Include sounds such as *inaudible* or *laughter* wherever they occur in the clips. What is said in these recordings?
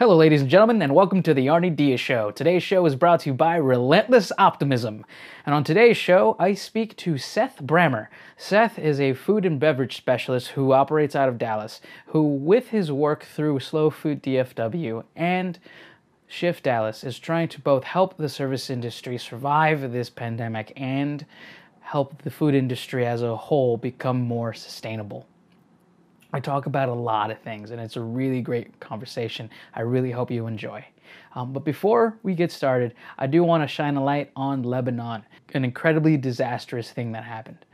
Hello, ladies and gentlemen, and welcome to the Arnie Diaz Show. Today's show is brought to you by Relentless Optimism. And on today's show, I speak to Seth Brammer. Seth is a food and beverage specialist who operates out of Dallas, who, with his work through Slow Food DFW and Shift Dallas, is trying to both help the service industry survive this pandemic and help the food industry as a whole become more sustainable. I talk about a lot of things, and it's a really great conversation. I really hope you enjoy. Um, but before we get started, I do want to shine a light on Lebanon, an incredibly disastrous thing that happened.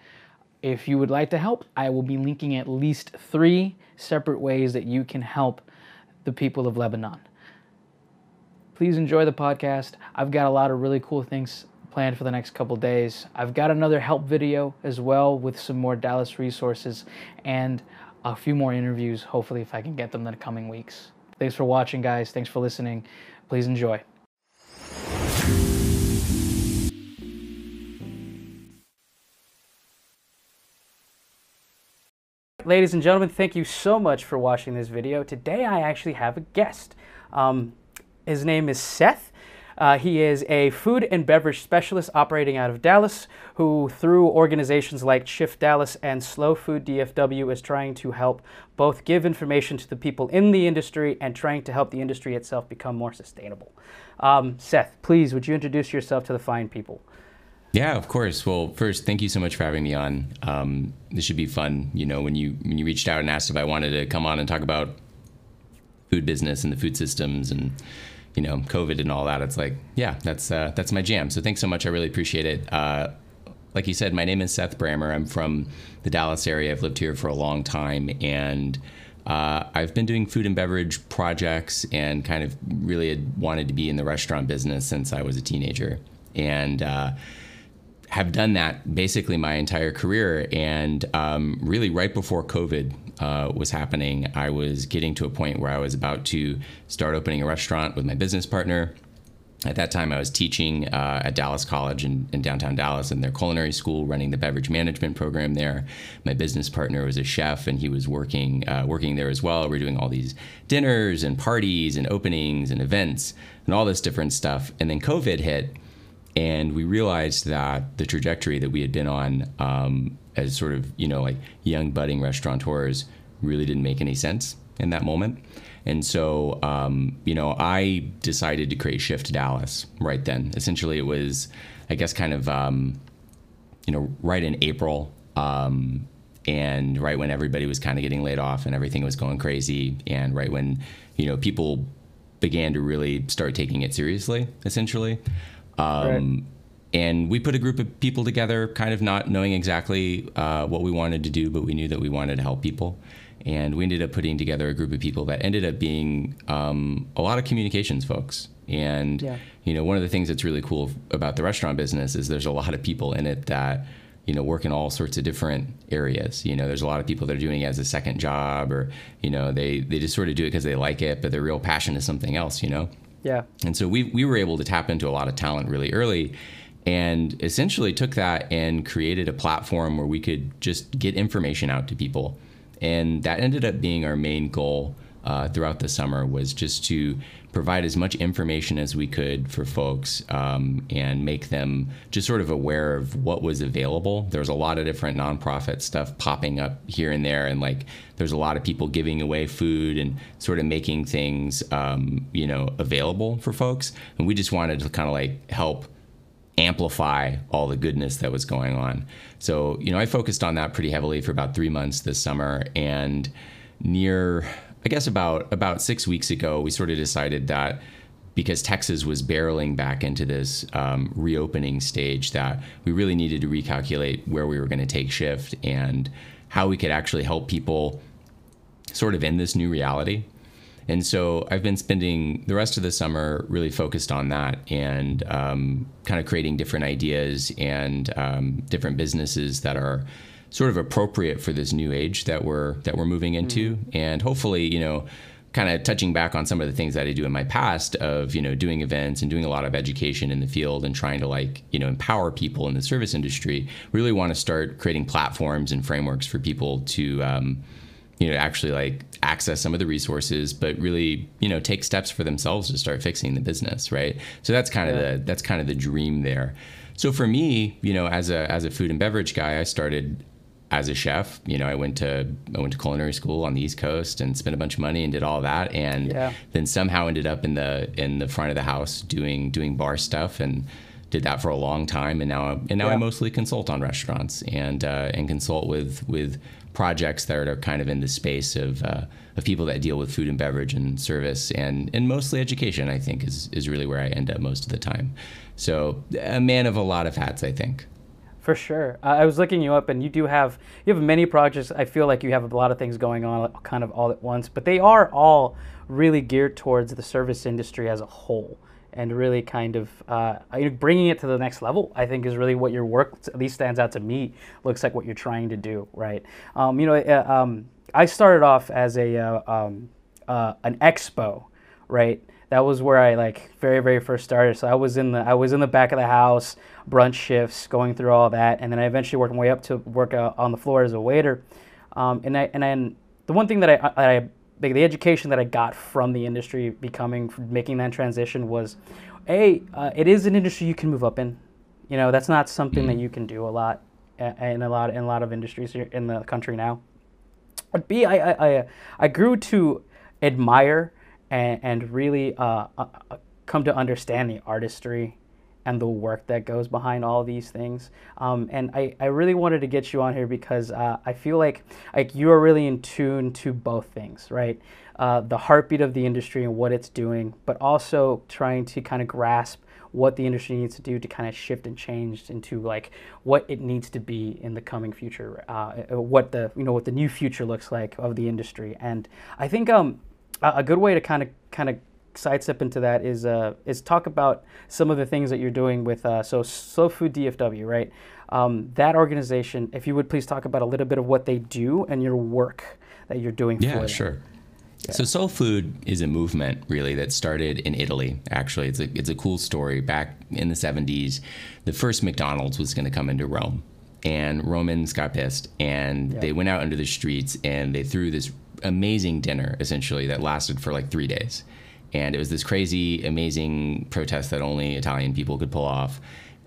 If you would like to help, I will be linking at least three separate ways that you can help the people of Lebanon. Please enjoy the podcast. I've got a lot of really cool things planned for the next couple days. I've got another help video as well with some more Dallas resources and a few more interviews, hopefully, if I can get them in the coming weeks. Thanks for watching, guys. Thanks for listening. Please enjoy. Ladies and gentlemen, thank you so much for watching this video. Today I actually have a guest. Um, his name is Seth. Uh, he is a food and beverage specialist operating out of Dallas, who, through organizations like Shift Dallas and Slow Food DFW, is trying to help both give information to the people in the industry and trying to help the industry itself become more sustainable. Um, Seth, please, would you introduce yourself to the fine people? Yeah, of course. Well, first, thank you so much for having me on. Um, this should be fun. You know, when you when you reached out and asked if I wanted to come on and talk about food business and the food systems and you know COVID and all that, it's like yeah, that's uh, that's my jam. So thanks so much. I really appreciate it. Uh, like you said, my name is Seth Brammer. I'm from the Dallas area. I've lived here for a long time, and uh, I've been doing food and beverage projects and kind of really had wanted to be in the restaurant business since I was a teenager, and uh, have done that basically my entire career. And um, really, right before COVID uh, was happening, I was getting to a point where I was about to start opening a restaurant with my business partner. At that time, I was teaching uh, at Dallas College in, in, downtown Dallas in their culinary school, running the beverage management program there. My business partner was a chef, and he was working uh, working there as well. We we're doing all these dinners and parties and openings and events and all this different stuff. And then COVID hit, and we realized that the trajectory that we had been on um, as sort of you know like young budding restaurateurs really didn't make any sense in that moment. And so um, you know i decided to create shift dallas right then. Essentially it was i guess kind of um, you know right in april um, and right when everybody was kind of getting laid off and everything was going crazy and right when you know people began to really start taking it seriously essentially. Um, right. And we put a group of people together, kind of not knowing exactly uh, what we wanted to do, but we knew that we wanted to help people. And we ended up putting together a group of people that ended up being um, a lot of communications folks. And yeah. you know, one of the things that's really cool about the restaurant business is there's a lot of people in it that you know work in all sorts of different areas you know there's a lot of people that are doing it as a second job or you know they they just sort of do it because they like it but their real passion is something else you know yeah. And so we we were able to tap into a lot of talent really early and essentially took that and created a platform where we could just get information out to people. And that ended up being our main goal uh, throughout the summer was just to provide as much information as we could for folks um, and make them just sort of aware of what was available. There was a lot of different nonprofit stuff popping up here and there, and like there's a lot of people giving away food and sort of making things, um, you know, available for folks. And we just wanted to kind of like help amplify all the goodness that was going on. So, you know, I focused on that pretty heavily for about three months this summer and near I guess about about six weeks ago, we sort of decided that because Texas was barreling back into this um, reopening stage, that we really needed to recalculate where we were going to take shift and how we could actually help people sort of in this new reality. And so I've been spending the rest of the summer really focused on that and um, kind of creating different ideas and um, different businesses that are sort of appropriate for this new age that we're that we're moving into, mm-hmm. and hopefully, you know, kind of touching back on some of the things that I do in my past of you know doing events and doing a lot of education in the field and trying to like you know empower people in the service industry. Really want to start creating platforms and frameworks for people to. Um, you know actually like access some of the resources but really you know take steps for themselves to start fixing the business right? So that's kind of the that's kind of the dream there. So for me you know as a as a food and beverage guy i started as a chef. You know i went to i went to culinary school on the east coast and spent a bunch of money and did all that and Yeah. then somehow ended up in the in the front of the house doing doing bar stuff and did that for a long time. And now and now I mostly consult on restaurants and uh, and consult with with projects that are kind of in the space of uh, of people that deal with food and beverage and service and and mostly education I think is is really where I end up most of the time so a man of a lot of hats I think For sure. Uh, I was looking you up, and you do have you have many projects. I feel like you have a lot of things going on, kind of all at once. But they are all really geared towards the service industry as a whole, and really kind of uh, bringing it to the next level. I think is really what your work at least stands out to me. Looks like what you're trying to do, right? Um, you know, uh, um, I started off as a uh, um, uh, an expo, right? That was where I like very very first started. So I was in the I was in the back of the house, brunch shifts, going through all that, and then I eventually worked my way up to work uh, on the floor as a waiter. Um, and I and then the one thing that I, I the, the education that I got from the industry, becoming making that transition was, a uh, it is an industry you can move up in. You know that's not something that you can do a lot uh, in a lot in a lot of industries here in the country now. But B, I, I, I, I grew to admire and, and really uh, uh, uh, come to understand the artistry and the work that goes behind all these things. Um, and I, I really wanted to get you on here because uh, I feel like like you are really in tune to both things, right? Uh, the heartbeat of the industry and what it's doing, but also trying to kind of grasp what the industry needs to do to kind of shift and change into like what it needs to be in the coming future, uh, what the you know what the new future looks like of the industry. And I think um, a, a good way to kind of kind of sidestep into that is uh, is talk about some of the things that you're doing with uh, so Slow Food DFW, right? Um, that organization, if you would please talk about a little bit of what they do and your work that you're doing. Yeah, for them. sure. So slow food is a movement really that started in Italy. Actually, it's a it's a cool story. Back in the 70s, the first McDonald's was going to come into Rome, and Romans got pissed and Yeah. they went out into the streets and they threw this amazing dinner essentially that lasted for like 3 days. And it was this crazy amazing protest that only Italian people could pull off.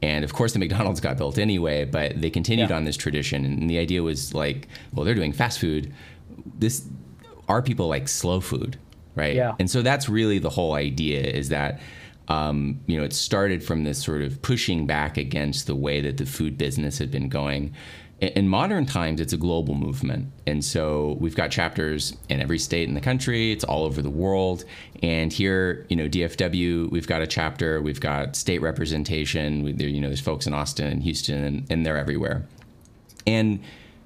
And of course, the *laughs* McDonald's got built anyway, but they continued Yeah. on this tradition. And the idea was like, well, they're doing fast food. This our people like slow food, right? Yeah. And so that's really the whole idea is that, um, you know, it started from this sort of pushing back against the way that the food business had been going. In, modern times, it's a global movement. And so we've got chapters in every state in the country, it's all over the world. And here, you know, DFW, we've got a chapter, we've got state representation, we- you know, there's folks in Austin and Houston, and, and they're everywhere. And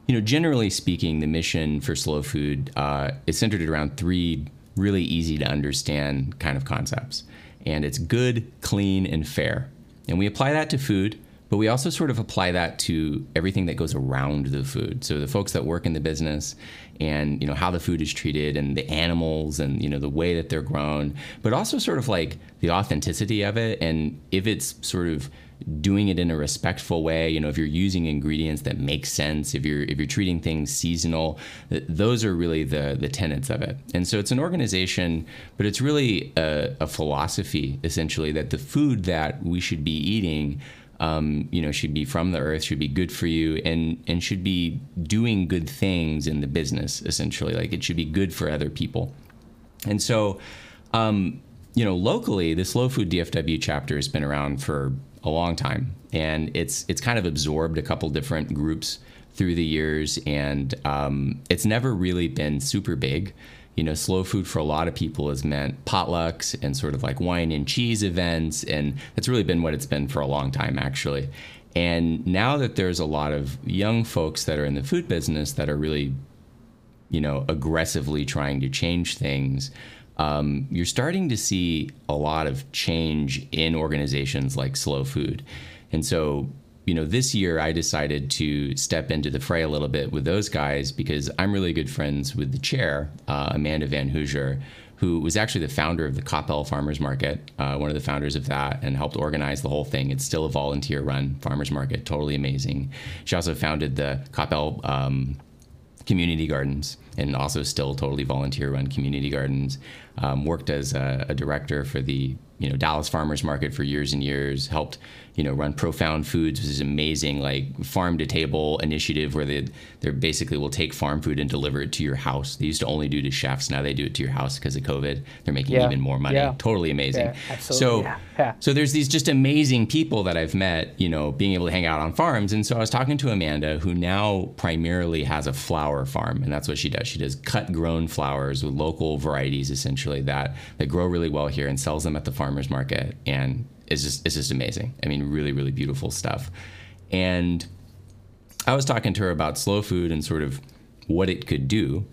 you know, generally speaking, the mission for Slow Food uh, is centered around three really easy to understand kind of concepts, and it's good, clean, and fair. And we apply that to food, but we also sort of apply that to everything that goes around the food. So the folks that work in the business, and you know how the food is treated, and the animals, and you know the way that they're grown, but also sort of like the authenticity of it, and if it's sort of doing it in a respectful way you know if you're using ingredients that make sense if you're if you're treating things seasonal th- those are really the the tenets of it and so it's an organization but it's really a, a philosophy essentially that the food that we should be eating um, you know should be from the earth should be good for you and and should be doing good things in the business essentially like it should be good for other people and so, um, you know, locally, the Slow Food DFW chapter has been around for a long time, and it's it's kind of absorbed a couple different groups through the years, and um, it's never really been super big. You know, slow food for a lot of people has meant potlucks and sort of like wine and cheese events, and that's really been what it's been for a long time, actually. And now that there's a lot of young folks that are in the food business that are really you know, aggressively trying to change things, um, you're starting to see a lot of change in organizations like Slow Food. And so, you know, this year I decided to step into the fray a little bit with those guys because I'm really good friends with the chair, uh, Amanda Van Hoosier, who was actually the founder of the Coppell Farmers Market, uh, one of the founders of that, and helped organize the whole thing. It's still a volunteer run farmers market, totally amazing. She also founded the Coppell um, Community Gardens. and also still totally volunteer run community gardens. Um, worked as a, a director for the you know Dallas Farmers Market for years and years. Helped you know run Profound Foods, which is amazing like farm to table initiative where they they basically will take farm food and deliver it to your house. They used to only do to chefs, now they do it to your house because of COVID. They're making Yeah. even more money. Yeah. Totally amazing. Yeah, absolutely. So so there's these just amazing people that I've met, you know, being able to hang out on farms. And so I was talking to Amanda, who now primarily has a flower farm, and that's what she does. She does cut grown flowers with local varieties, essentially that that grow really well here, and sells them at the farmers market. And it's just it's just amazing. I mean, really really beautiful stuff. And I was talking to her about slow food and sort of what it could do.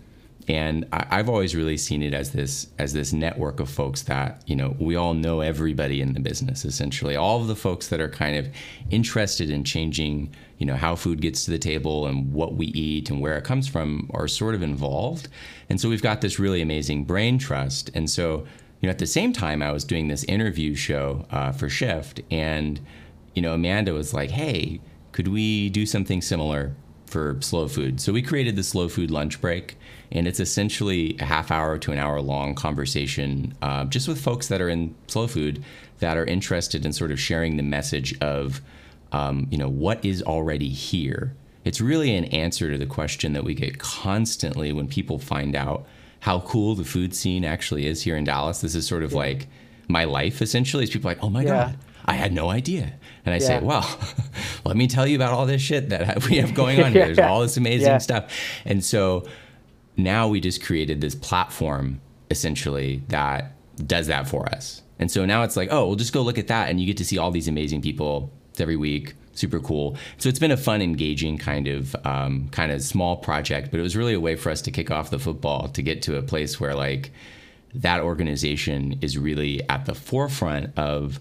And I, I've always really seen it as this as this network of folks that you know we all know everybody in the business essentially all of the folks that are kind of interested in changing you know how food gets to the table and what we eat and where it comes from are sort of involved and so we've got this really amazing brain trust and so you know at the same time I was doing this interview show uh, for Shift and you know Amanda was like hey could we do something similar for slow food. So we created the slow food lunch break, and it's essentially a half hour to an hour long conversation uh, just with folks that are in slow food that are interested in sort of sharing the message of, um, you know, what is already here. It's really an answer to the question that we get constantly when people find out how cool the food scene actually is here in Dallas. This is sort of like my life essentially. Is people like, oh my Yeah. god, I had no idea. And I say, well, *laughs* let me tell you about all this shit that we have going on here. There's *laughs* all this amazing Yeah. stuff. And so now we just created this platform essentially that does that for us. And so now it's like, oh, we'll just go look at that and you get to see all these amazing people every week. Super cool. So it's been a fun, engaging kind of um, kind of small project, but it was really a way for us to kick off the football to get to a place where like that organization is really at the forefront of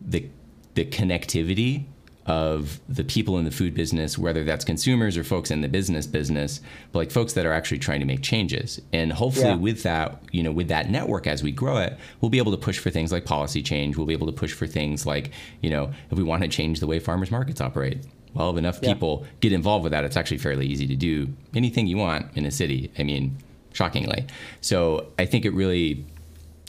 the the connectivity of the people in the food business, whether that's consumers or folks in the business business, but like folks that are actually trying to make changes. And hopefully Yeah. with that, you know, with that network as we grow it, we'll be able to push for things like policy change. We'll be able to push for things like, you know, if we want to change the way farmers markets operate. Well, if enough Yeah. people get involved with that, it's actually fairly easy to do anything you want in a city. I mean, shockingly. So I think it really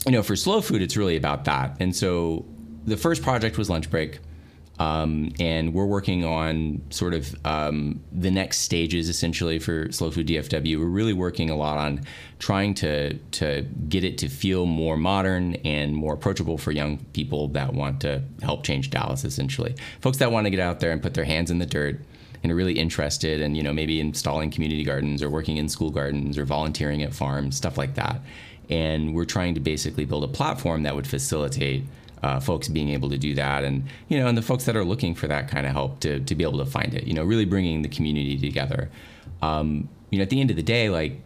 you know, for slow food, it's really about that. And so the first project was Lunch Break. Um, and we're working on sort of um, the next stages essentially for Slow Food DFW. We're really working a lot on trying to to get it to feel more modern and more approachable for young people that want to help change Dallas. Essentially, folks that want to get out there and put their hands in the dirt and are really interested in you know maybe installing community gardens or working in school gardens or volunteering at farms, stuff like that and we're trying to basically build a platform that would facilitate uh, folks being able to do that and you know and the folks that are looking for that kind of help to, to be able to find it you know really bringing the community together um, you know at the end of the day like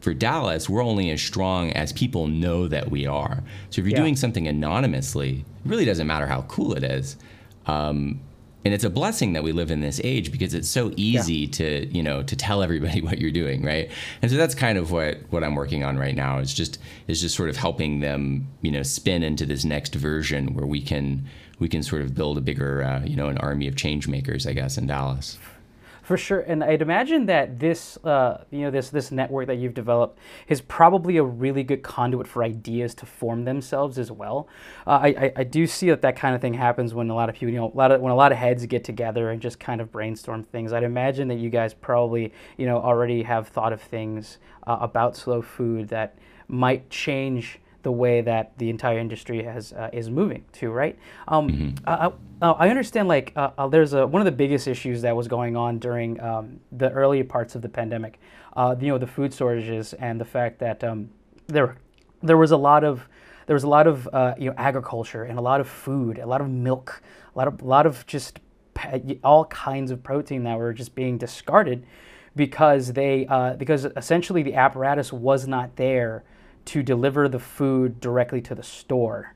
for Dallas, we're only as strong as people know that we are. So if you're Yeah. doing something anonymously, it really doesn't matter how cool it is. Um, and it's a blessing that we live in this age because it's so easy to you know to tell everybody *laughs* what you're doing right? And so that's kind of what what i'm working on right now is just is just sort of helping them you know spin into this next version where we can we can sort of build a bigger uh, you know an army of change makers i guess in dallas For sure, and I'd imagine that this, uh, you know, this this network that you've developed is probably a really good conduit for ideas to form themselves as well. Uh, I, I I do see that that kind of thing happens when a lot of people, you know, a lot of when a lot of heads get together and just kind of brainstorm things. I'd imagine that you guys probably, you know, already have thought of things uh, about slow food that might change the way that the entire industry has uh, is moving to, right? Um, uh, uh, I understand. Like, uh, uh, there's a one of the biggest issues that was going on during um, the early parts of the pandemic. Uh, you know, the food shortages and the fact that um, there there was a lot of there was a lot of uh, you know agriculture and a lot of food, a lot of milk, a lot of a lot of just all kinds of protein that were just being discarded because they uh, because essentially the apparatus was not there to deliver the food directly to the store.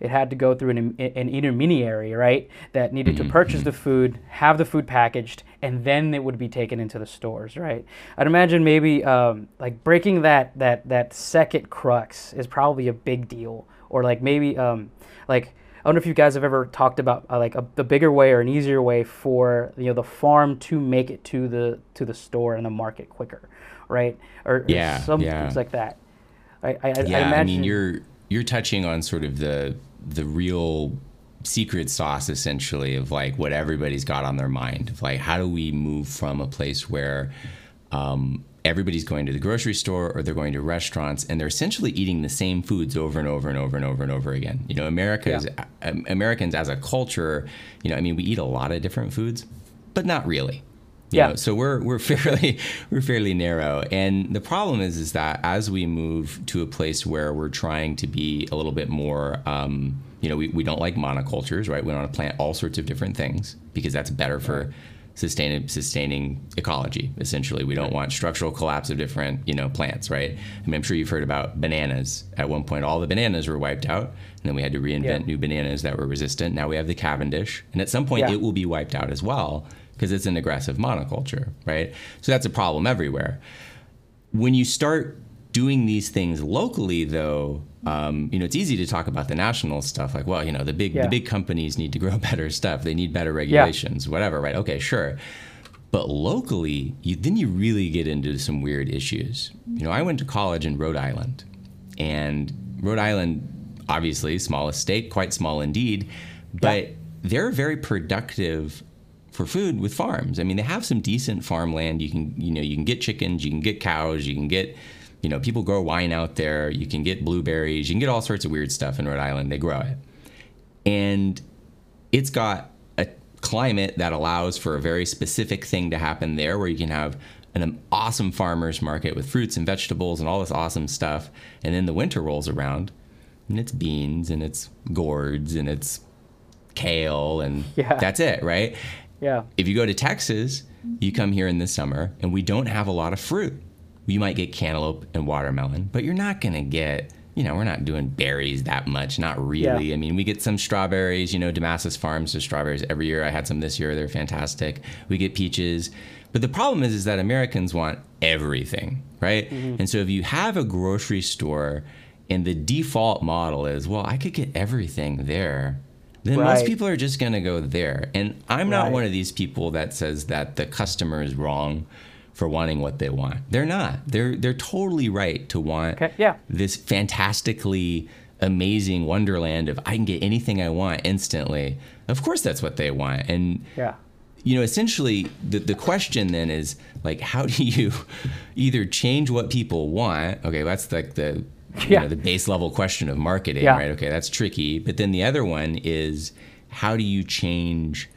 It had to go through an, an intermediary, right, that needed to purchase the food, have the food packaged, and then it would be taken into the stores, right? I'd imagine maybe um, like breaking that that that second crux is probably a big deal, or like maybe um, like I wonder if you guys have ever talked about uh, like a, the bigger way or an easier way for you know the farm to make it to the to the store and the market quicker, right? Or, Yeah, or some yeah. things like that. I, I, I yeah, imagine. I mean, you're you're touching on sort of the the real secret sauce essentially of like what everybody's got on their mind of like how do we move from a place where um, everybody's going to the grocery store or they're going to restaurants and they're essentially eating the same foods over and over and over and over and over again. You know, America's um, Americans as a culture, you know, I mean, we eat a lot of different foods, but not really. Yeah. know, so we're we're *laughs* fairly we're fairly narrow, and the problem is is that as we move to a place where we're trying to be a little bit more, um, you know, we, we don't like monocultures, right? We want to plant all sorts of different things because that's better for sustaining sustaining ecology. Essentially, we don't want structural collapse of different you know plants, right? I mean, I'm sure you've heard about bananas. At one point, all the bananas were wiped out, and then we had to reinvent Yeah. new bananas that were resistant. Now we have the Cavendish, and at some point Yeah. it will be wiped out as well because it's an aggressive monoculture, right? So that's a problem everywhere. When you start doing these things locally, though, um, you know, it's easy to talk about the national stuff, like, well, you know, the big Yeah. the big companies need to grow *laughs* better stuff, they need better regulations, whatever, right? Okay, sure. But locally, you, then you really get into some weird issues. You know, I went to college in Rhode Island, and Rhode Island, obviously, smallest state, quite small indeed, but they're very productive for food with farms. I mean, they have some decent farmland. You can, you know, you can get chickens, you can get cows, you can get, you know, people grow wine out there. You can get blueberries, you can get all sorts of weird stuff in Rhode Island. They grow it, and it's got a climate that allows for a very specific thing to happen there where you can have an awesome farmers market with fruits and vegetables and all this awesome stuff and then the winter rolls around and it's beans and it's gourds and it's kale and Yeah. that's it right yeah. if you go to Texas, you come here in the summer and we don't have a lot of fruit. You might get cantaloupe and watermelon, but you're not going to get, you know, we're not doing berries that much, not really. Yeah. I mean, we get some strawberries, you know, Damascus Farms does strawberries every year. I had some this year, they're fantastic. We get peaches. But the problem is is that Americans want everything, right? Mm-hmm. And so if you have a grocery store and the default model is, well, I could get everything there, then most people are just going to go there. And I'm not Right. one of these people that says that the customer is wrong for wanting what they want. They're not. They're they're totally right to want Okay, yeah. this fantastically amazing wonderland of I can get anything I want instantly. Of course that's what they want. And Yeah. you know, essentially the, the question then is like, how do you *laughs* either change what people want? Okay, that's like the Yeah. know, the base level question of marketing, Yeah. right? Okay, that's tricky. But then the other one is how do you change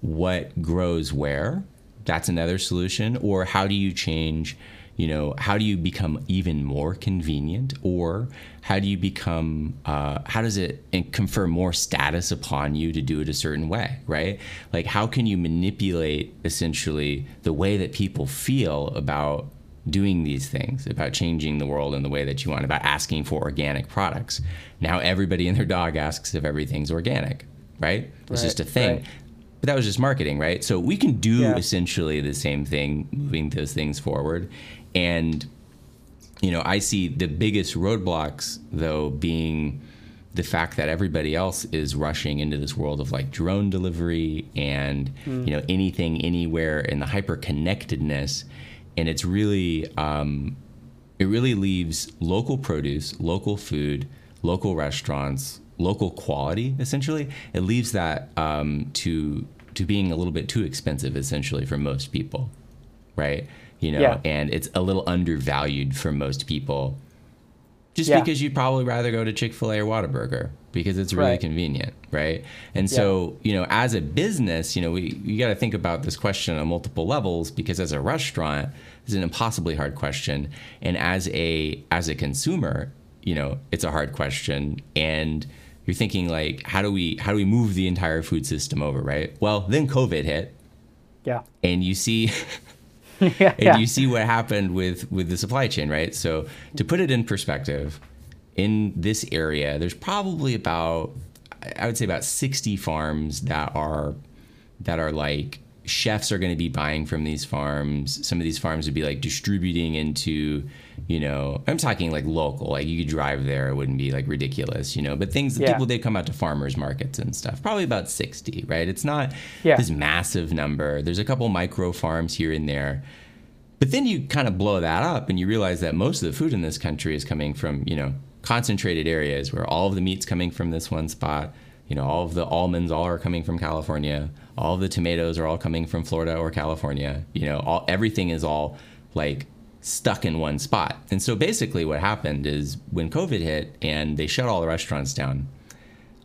what grows where? That's another solution. Or how do you change, you know, how do you become even more convenient? Or how do you become, uh, how does it confer more status upon you to do it a certain way, right? Like, how can you manipulate essentially the way that people feel about doing these things, about changing the world in the way that you want, about asking for organic products? Now, everybody and their dog asks if everything's organic, right? It's Right, just a thing. right. But that was just marketing, right? So we can do Yeah. essentially the same thing, moving those things forward. And, you know, I see the biggest roadblocks, though, being the fact that everybody else is rushing into this world of like drone delivery and, Hmm. you know, anything, anywhere, and the hyper connectedness. And it's really, um, it really leaves local produce, local food, local restaurants, local quality. Essentially, it leaves that um, to to being a little bit too expensive, essentially, for most people, right? You know, Yeah. and it's a little undervalued for most people, just Yeah. because you'd probably rather go to Chick Fil A or Whataburger because it's really Right. convenient, right? And so, you know, as a business, you know, we you got to think about this question on multiple levels because as a restaurant, it's an impossibly hard question, and as a as a consumer, you know, it's a hard question, and you're thinking like, how do we how do we move the entire food system over, right? Well, then COVID hit, Yeah. and you see. *laughs* yeah. and you see what happened with with the supply chain right so to put it in perspective in this area there's probably about i would say about 60 farms that are that are like chefs are going to be buying from these farms some of these farms would be like distributing into you know i'm talking like local like you could drive there it wouldn't be like ridiculous you know but things Yeah. people they come out to farmers markets and stuff probably about 60 right it's not Yeah. this massive number there's a couple micro farms here and there But then you kind of blow that up and you realize that most of the food in this country is coming from, you know, concentrated areas where all of the meat's coming from this one spot. You know, all of the almonds all are coming from California. All of the tomatoes are all coming from Florida or California. You know, all everything is all like stuck in one spot. And so basically what happened is when COVID hit and they shut all the restaurants down,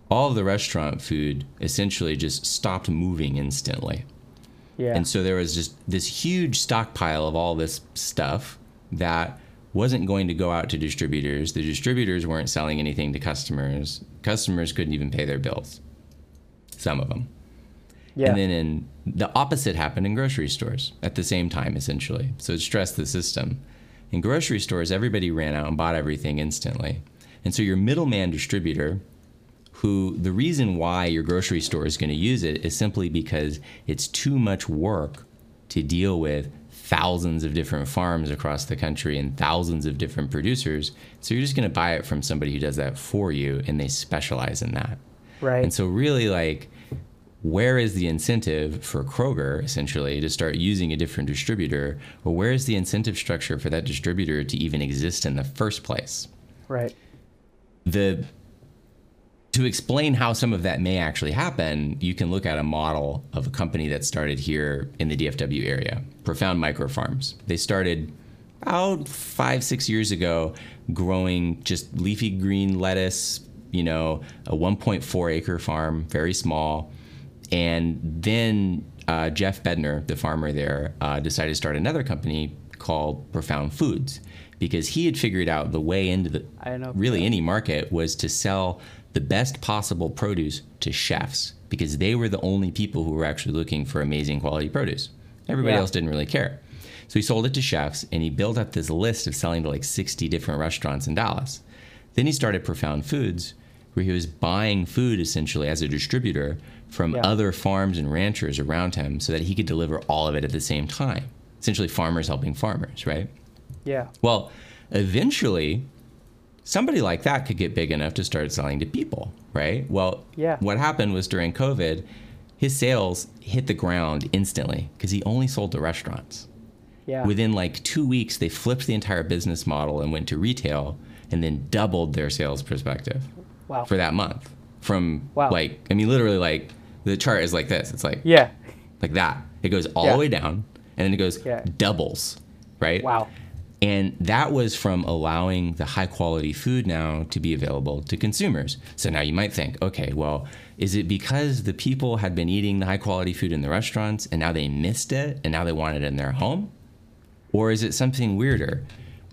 all of the restaurant food essentially just stopped moving instantly. Yeah. And so there was just this huge stockpile of all this stuff that wasn't going to go out to distributors. The distributors weren't selling anything to customers. Customers couldn't even pay their bills. Some of them. yeah. And then in the opposite happened in grocery stores at the same time, essentially. So it stressed the system. In grocery stores, everybody ran out and bought everything instantly. And so your middleman distributor, who the reason why your grocery store is going to use it is simply because it's too much work to deal with thousands of different farms across the country and thousands of different producers. So you're just going to buy it from somebody who does that for you and they specialize in that. right. And so, really, like, where is the incentive for Kroger essentially to start using a different distributor, or where is the incentive structure for that distributor to even exist in the first place? right. The to explain how some of that may actually happen, you can look at a model of a company that started here in the DFW area, Profound Micro Farms. They started about five, six years ago growing just leafy green lettuce, you know, a 1.4 acre farm, very small. And then uh, Jeff Bednar, the farmer there, uh, decided to start another company called Profound Foods because he had figured out the way into the I know. really any market was to sell the best possible produce to chefs because they were the only people who were actually looking for amazing quality produce. Everybody Yeah. else didn't really care. So he sold it to chefs and he built up this list of selling to like 60 different restaurants in Dallas. Then he started Profound Foods, where he was buying food essentially as a distributor from Yeah. other farms and ranchers around him so that he could deliver all of it at the same time. Essentially, farmers helping farmers, right? Yeah. Well, eventually, somebody like that could get big enough to start selling to people, right? Well, Yeah. what happened was during COVID, his sales hit the ground instantly because he only sold to restaurants. Yeah. Within like two weeks, they flipped the entire business model and went to retail and then doubled their sales perspective wow. for that month. From Wow. like, I mean, literally, like the chart is like this. It's like yeah. like that. It goes all Yeah. the way down and then it goes Yeah. doubles, right? Wow. And that was from allowing the high quality food now to be available to consumers. So now you might think, okay, well, is it because the people had been eating the high quality food in the restaurants and now they missed it and now they want it in their home? Or is it something weirder,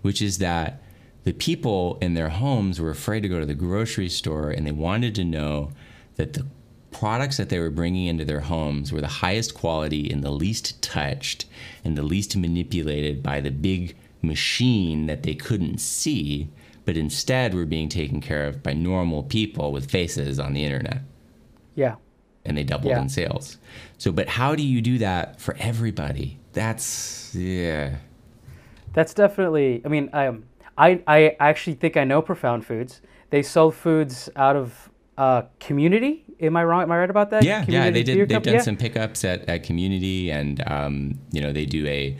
which is that the people in their homes were afraid to go to the grocery store and they wanted to know that the products that they were bringing into their homes were the highest quality and the least touched and the least manipulated by the big machine that they couldn't see, but instead were being taken care of by normal people with faces on the internet Yeah. and they doubled Yeah. in sales. So, but how do you do that for everybody? That's, yeah. That's definitely. I mean, um, I I actually think I know Profound Foods. They sell foods out of uh, community. Am I wrong? Am I right about that? Yeah, yeah, Community they did. They've Company? done Yeah. some pickups at, at community, and um, you know they do a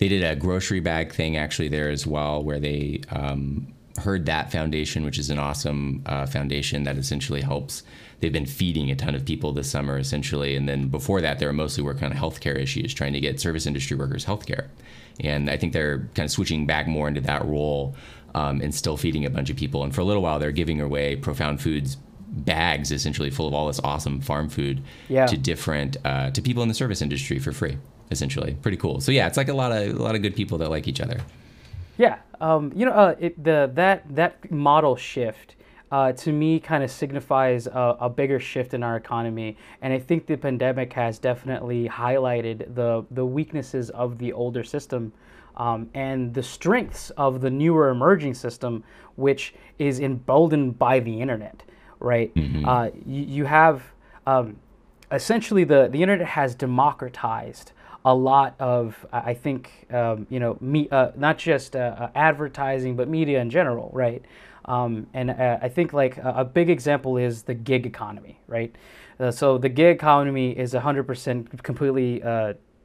they did a grocery bag thing actually there as well, where they um, heard that foundation, which is an awesome uh, foundation that essentially helps. They've been feeding a ton of people this summer, essentially, and then before that, they were mostly working on healthcare issues, trying to get service industry workers healthcare, and I think they're kind of switching back more into that role um, and still feeding a bunch of people. And for a little while, they're giving away Profound Foods bags essentially full of all this awesome farm food Yeah. to different uh, to people in the service industry for free essentially pretty cool so yeah it's like a lot of a lot of good people that like each other Yeah, um, you know, uh, it, the that that model shift uh, to me kind of signifies a, a bigger shift in our economy, and I think the pandemic has definitely highlighted the the weaknesses of the older system. Um, and the strengths of the newer emerging system, which is emboldened by the internet, right? Uh, you, you have um, essentially the, the internet has democratized a lot of I think um, you know me uh, not just uh, uh, advertising but media in general right um, and uh, I think like a, big example is the gig economy right uh, so the gig economy is 100% completely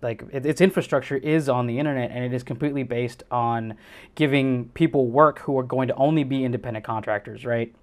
like it, its infrastructure is on the internet and it is completely based on giving people work who are going to only be independent contractors, right?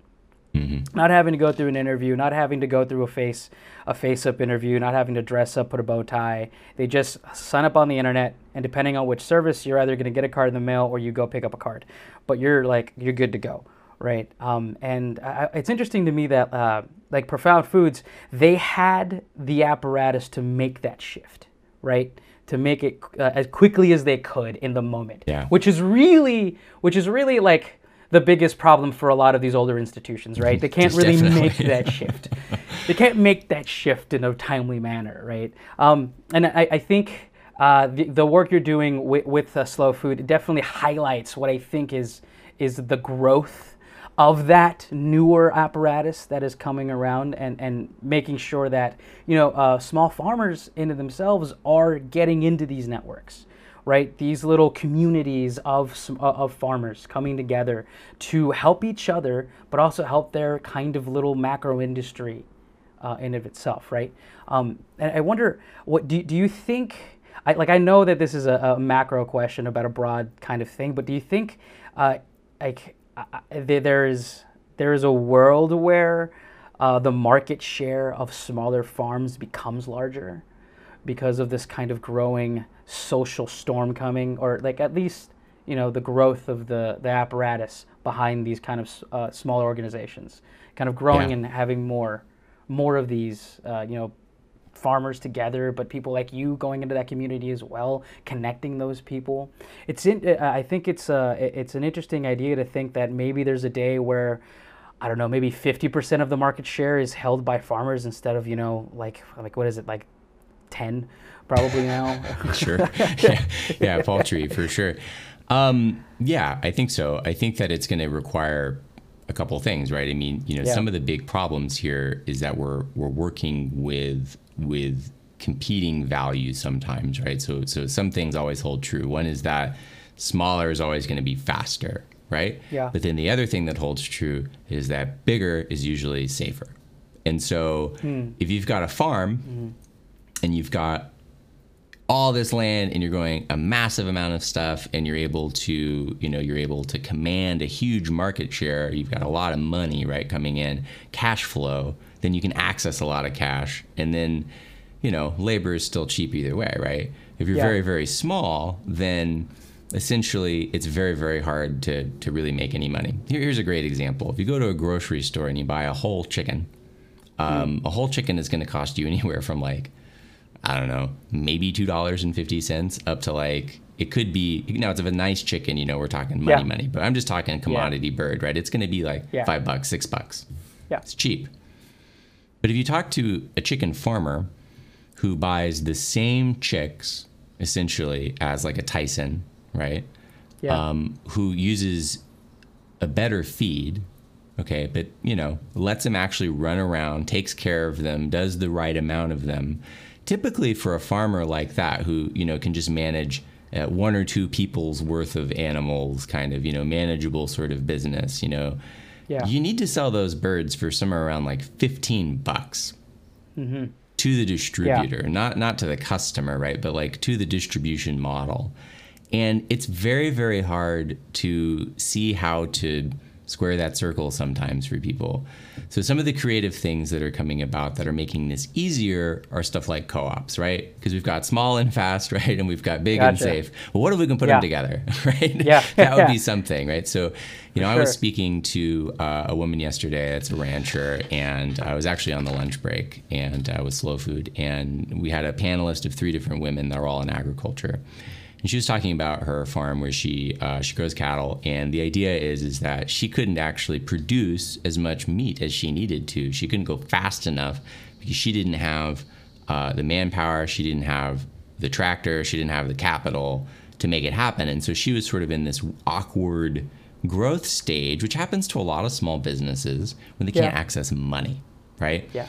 Mm-hmm. Not having to go through an interview, not having to go through a face a face up interview, not having to dress up, put a bow tie. They just sign up on the internet, and depending on which service, you're either going to get a card in the mail or you go pick up a card. But you're like you're good to go, right? Um, and I, it's interesting to me that uh, like Profound Foods, they had the apparatus to make that shift, right? To make it uh, as quickly as they could in the moment, yeah. which is really, which is really like the biggest problem for a lot of these older institutions, right? They can't really make that shift. *laughs* they can't make that shift in a timely manner, right? Um, and I, I think uh, the, the work you're doing with, with uh, Slow Food definitely highlights what I think is is the growth of that newer apparatus that is coming around and, and making sure that you know uh, small farmers into themselves are getting into these networks right? These little communities of uh, of farmers coming together to help each other, but also help their kind of little macro industry uh, in of itself, right? Um, and I wonder, what do do you think? I, like I know that this is a, a, macro question about a broad kind of thing, but do you think uh, like there is there is a world where uh, the market share of smaller farms becomes larger because of this kind of growing social storm coming, or like at least you know the growth of the the apparatus behind these kind of uh, smaller organizations, kind of growing yeah. and having more more of these uh, you know farmers together, but people like you going into that community as well, connecting those people. It's in, uh, I think it's uh, it's an interesting idea to think that maybe there's a day where I don't know, maybe 50% of the market share is held by farmers instead of, you know, like like what is it, like 10 probably now. *laughs* sure. Yeah. *laughs* *laughs* yeah, poultry for sure. Um, yeah, I think so. I think that it's going to require a couple things, right? I mean, you know, yeah. some of the big problems here is that we're we're working with with competing values sometimes, right? So so some things always hold true. One is that smaller is always going to be faster, right? Yeah. But then the other thing that holds true is that bigger is usually safer. And so hmm. if you've got a farm mm-hmm. And you've got all this land and you're growing a massive amount of stuff and you're able to you know you're able to command a huge market share. You've got a lot of money right coming in cash flow. Then you can access a lot of cash and then you know labor is still cheap either way right? If you're yeah. very very small then essentially it's very very hard to to really make any money. Here, here's a great example. If you go to a grocery store and you buy a whole chicken um, mm. a whole chicken is going to cost you *laughs* anywhere from like I don't know, maybe two dollars and fifty cents up to like it could be now it's of a nice chicken, you know, we're talking money, yeah. money, but I'm just talking commodity yeah. bird, right? It's gonna be like yeah. five bucks, six bucks. Yeah. It's cheap. But if you talk to a chicken farmer who buys the same chicks essentially as like a Tyson, right? Yeah. Um, who uses a better feed, okay, but you know, lets them actually run around, takes care of them, does the right amount of them typically for a farmer like that who you know can just manage uh, one or two people's worth of animals kind of you know manageable sort of business you know yeah. you need to sell those birds for somewhere around like 15 bucks mm-hmm. to the distributor yeah. not not to the customer right but like to the distribution model and it's very very hard to see how to square that circle sometimes for people. So some of the creative things that are coming about that are making this easier are stuff like co-ops, right? Because we've got small and fast, *laughs* right, and we've got big gotcha. and safe. Well, what if we can put yeah. them together, *laughs* right? Yeah, *laughs* that would be something, right? So, you know. I was speaking to uh, a woman yesterday that's a rancher, and I was actually on the lunch break, and uh, with Slow Food, and we had a panelist of three different women that are all in agriculture and she was talking about her farm where she uh, she grows cattle, and the idea is is that she couldn't actually produce as much meat as she needed to. She couldn't go fast enough because she didn't have uh, the manpower, she didn't have the tractor, she didn't have the capital to make it happen, and so she was sort of in this awkward growth stage, which happens to a lot of small businesses when they can't access money, right? Yeah.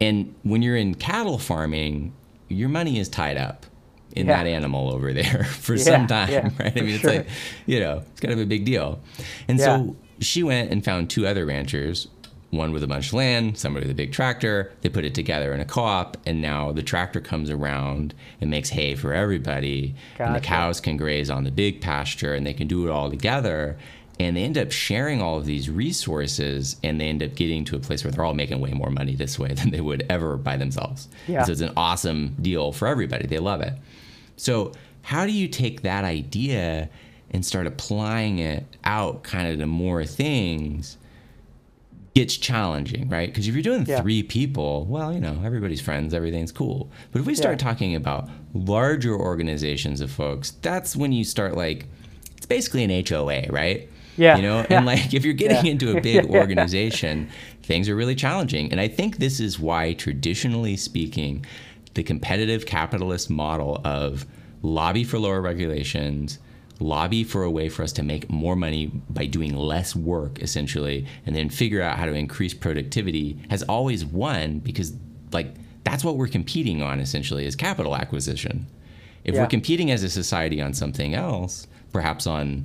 And when you're in cattle farming, your money is tied up in yeah. that animal over there *laughs* for yeah, some time, yeah, *laughs* right? I mean, it's sure. like, you know, it's kind of a big deal. And so she went and found two other ranchers one with a bunch of land, somebody with a big tractor. They put it together in a co-op, and now the tractor comes around and makes hay for everybody, and the cows can graze on the big pasture, and they can do it all together. And they end up sharing all of these resources, and they end up getting to a place where they're all making way more money this way *laughs* than they would ever by themselves. And Yeah. So it's an awesome deal for everybody. They love it. So, how do you take that idea and start applying it out kind of to more things? Gets challenging, right? Because if you're doing Yeah. three people, well, you know, everybody's friends, everything's cool. But if we start Yeah. talking about larger organizations of folks, that's when you start like, it's basically an HOA, right? Yeah. You know, Yeah. and like if you're getting Yeah. into a *laughs* big organization, things are really challenging. And I think this is why, traditionally speaking, the competitive capitalist model of lobby for lower regulations, lobby for a way for us to make more money by doing less work, essentially, and then figure out how to increase productivity has always won because, like, that's what we're competing on, essentially, is capital acquisition. If Yeah. we're competing as a society on something else, perhaps on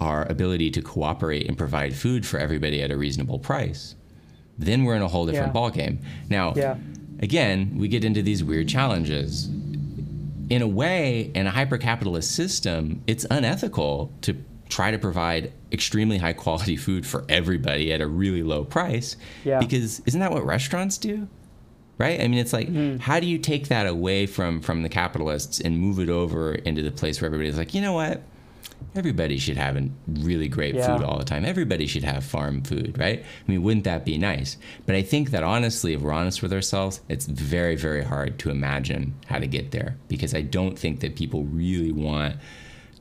our ability to cooperate and provide food for everybody at a reasonable price, then we're in a whole different Yeah. ballgame. Now, Yeah. again, we get into these weird challenges. In a way, in a hyper capitalist system, it's unethical to try to provide extremely high quality *laughs* food for everybody at a really low price. Yeah. Because isn't that what restaurants do? Right? I mean, it's like, Mm-hmm. how do you take that away from from the capitalists and move it over into the place where everybody's like, you know what? Everybody should have really great Yeah. food all the time. Everybody should have farm food, right? I mean, wouldn't that be nice? But I think that honestly, if we're honest with ourselves, it's very, very hard to imagine how to get there because I don't think that people really want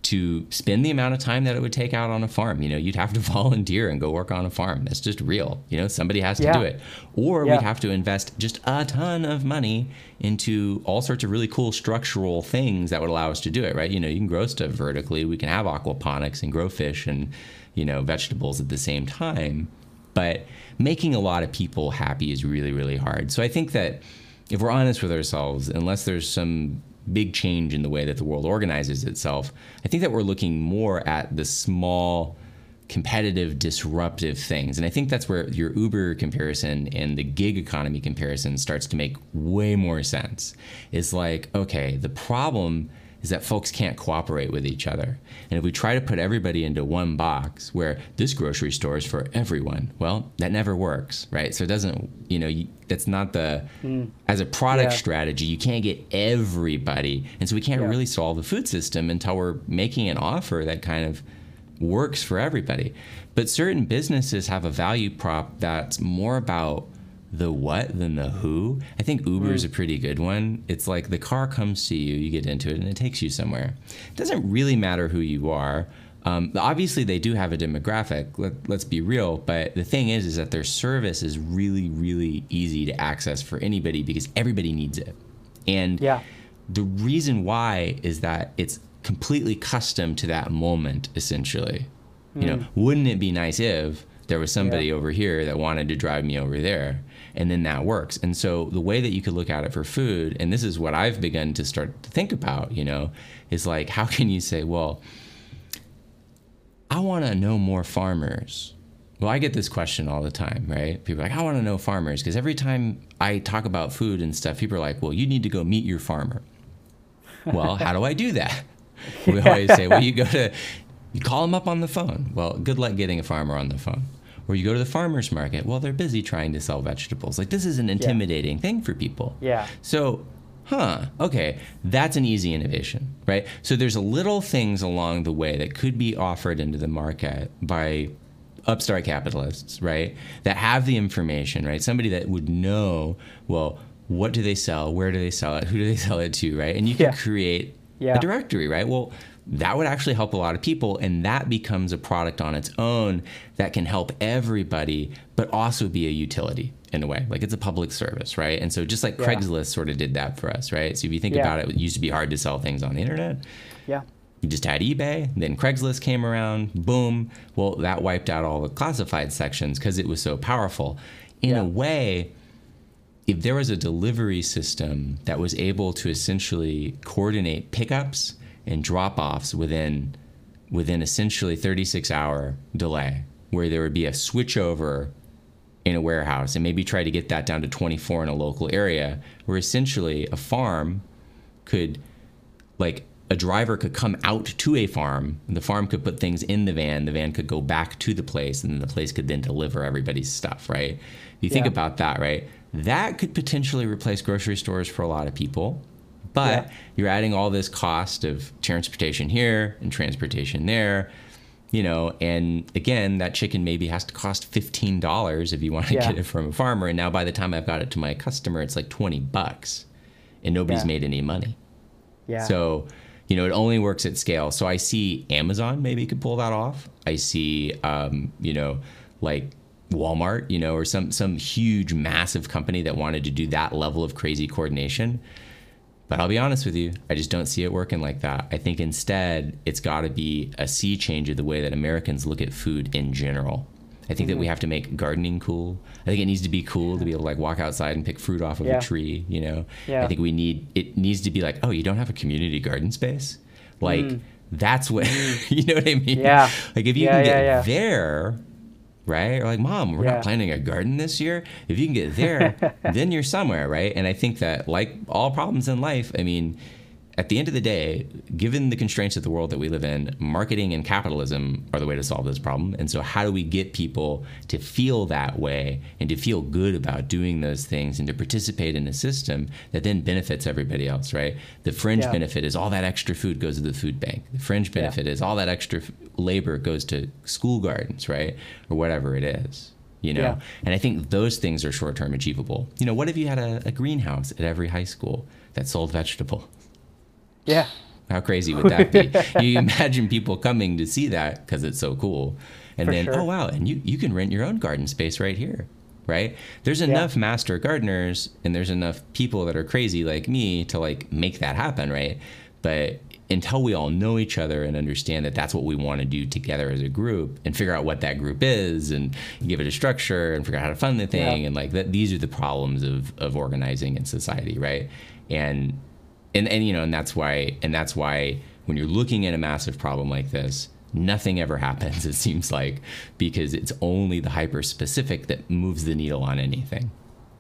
to spend the amount of time that it would take out on a farm. You know, you'd have to *laughs* volunteer and go work on a farm. That's just real. You know, somebody has to Yeah. do it. Or Yeah. we'd have to invest just a ton of money into all sorts of really cool structural things that would allow us to do it, right? You know, you can grow stuff vertically. We can have aquaponics and grow fish and, you know, vegetables at the same time. But making a lot of people happy is really, really hard. So I think that if we're honest with ourselves, unless there's some big change in the way that the world organizes itself, I think that we're looking more at the small, competitive, disruptive things. And I think that's where your Uber comparison and the gig economy comparison starts to make way more sense. It's like, okay, the problem is that folks can't cooperate with each other. And if we try to put everybody into one box where this grocery store is for everyone, well, that never works, right? So it doesn't, you know, you, that's not the, mm. as a product Yeah. strategy, you can't get everybody. And so we can't Yeah. really solve the food system until we're making an offer that kind of works for everybody. But certain businesses have a value prop that's more about the what than the who. I think Uber is a pretty good one. It's like the car comes to you, you get into it, and it takes you somewhere. It doesn't really matter who you are. Um, obviously, they do have a demographic. Let, let's be real. But the thing is, is that their service is really, really easy to access for anybody because everybody needs it. And Yeah. the reason why is that it's completely custom to that moment essentially you know wouldn't it be nice if there was somebody Yeah. over here that wanted to drive me over there and then that works and so the way that you could look at it for food and this is what i've begun to start to think about you know is like how can you say well i want to know more farmers well, I get this question all the time, right? People are like, I want to know farmers because every time I talk about food and stuff, people are like, well, you need to go meet your farmer. Well, how do I do that? *laughs* We always say, well, you go to, you call them up on the phone. Well, good luck getting a farmer on the phone. Or you go to the farmer's market. Well, they're busy trying to sell vegetables. Like, this is an intimidating thing for people. Yeah. So, huh, okay, that's an easy innovation, right? So there's little things along the way that could be offered into the market by upstart capitalists, right? That have the information, right? Somebody that would know, well, what do they sell? Where do they sell it? Who do they *laughs* sell it to, right? And you can Yeah. create Yeah. a directory, right? Well, that would actually help a lot of people, and that becomes a product on its own that can help everybody, but also be a utility in a way. Like it's a public service, right? And so just like Yeah. Craigslist sort of did that for us, right? So if you think Yeah. about it, it used to be hard to sell things on the internet. Yeah. You just had eBay, then Craigslist came around, boom. Well, that wiped out all the classified sections because it was so powerful. In Yeah. a way, if there was a delivery system that was able to essentially coordinate pickups and drop-offs within within essentially 36 hour delay, where there would be a switchover in a warehouse and maybe try to get that down to 24 in a local area where essentially a farm could like a driver could come out to a farm the farm could put things in the van the van could go back to the place and the place could then deliver everybody's stuff right? If you think about that right? That could potentially replace grocery stores for a lot of people but Yeah. you're adding all this cost of transportation here and transportation there you know and again that chicken maybe has to cost $15 if you want to Yeah. get it from a farmer and now by the time i've got it to my customer it's like 20 bucks and nobody's Yeah. made any money Yeah. so, you know, it only works at scale. So I see Amazon maybe could pull that off. I see, um, you know, like Walmart, you know, or some some huge massive company that wanted to do that level of crazy coordination. But I'll be honest with you, I just don't see it working like that. I think instead it's got to be a sea change of the way that Americans look at food in general. I think that we have to make gardening cool. I think it needs to be cool to be able to like walk outside and pick fruit off of Yeah. a tree, you know. Yeah. I think we need it needs to be like, oh, you don't have a community garden space? Like that's what *laughs* you know what I mean? Mm. Yeah. Like if you Yeah, can get there, right? Or like, mom, we're Yeah. not planting a garden this year. If you can get there, *laughs* then you're somewhere, right? And I think that like all problems in life, I mean, at the end of the day, given the constraints of the world that we live in, marketing and capitalism are the way to solve this problem. And so, how do we get people to feel that way and to feel good about doing those things and to participate in a system that then benefits everybody else, right? The fringe Yeah. benefit is all that extra food goes to the food bank. The fringe benefit is all that extra f- labor goes to school gardens, right? Or whatever it is. You know, Yeah. and I think those things are short term achievable. You know, what if you had a, a greenhouse at every high school that sold vegetable? Yeah. How crazy would that be? *laughs* you imagine people coming to see that because it's so cool. And For then, sure. oh, wow, and you, you can rent your own garden space right here, right? There's enough master gardeners and there's enough people that are crazy like me to like make that happen, right? But until we all know each other and understand that that's what we want to do together as a group and figure out what that group is and give it a structure and figure out how to fund the thing Yeah. and like that these are the problems of of organizing in society right and and and you know and that's why and that's why when you're looking at a massive problem like this nothing ever *laughs* happens it seems like because it's only the hyper specific that moves the needle on anything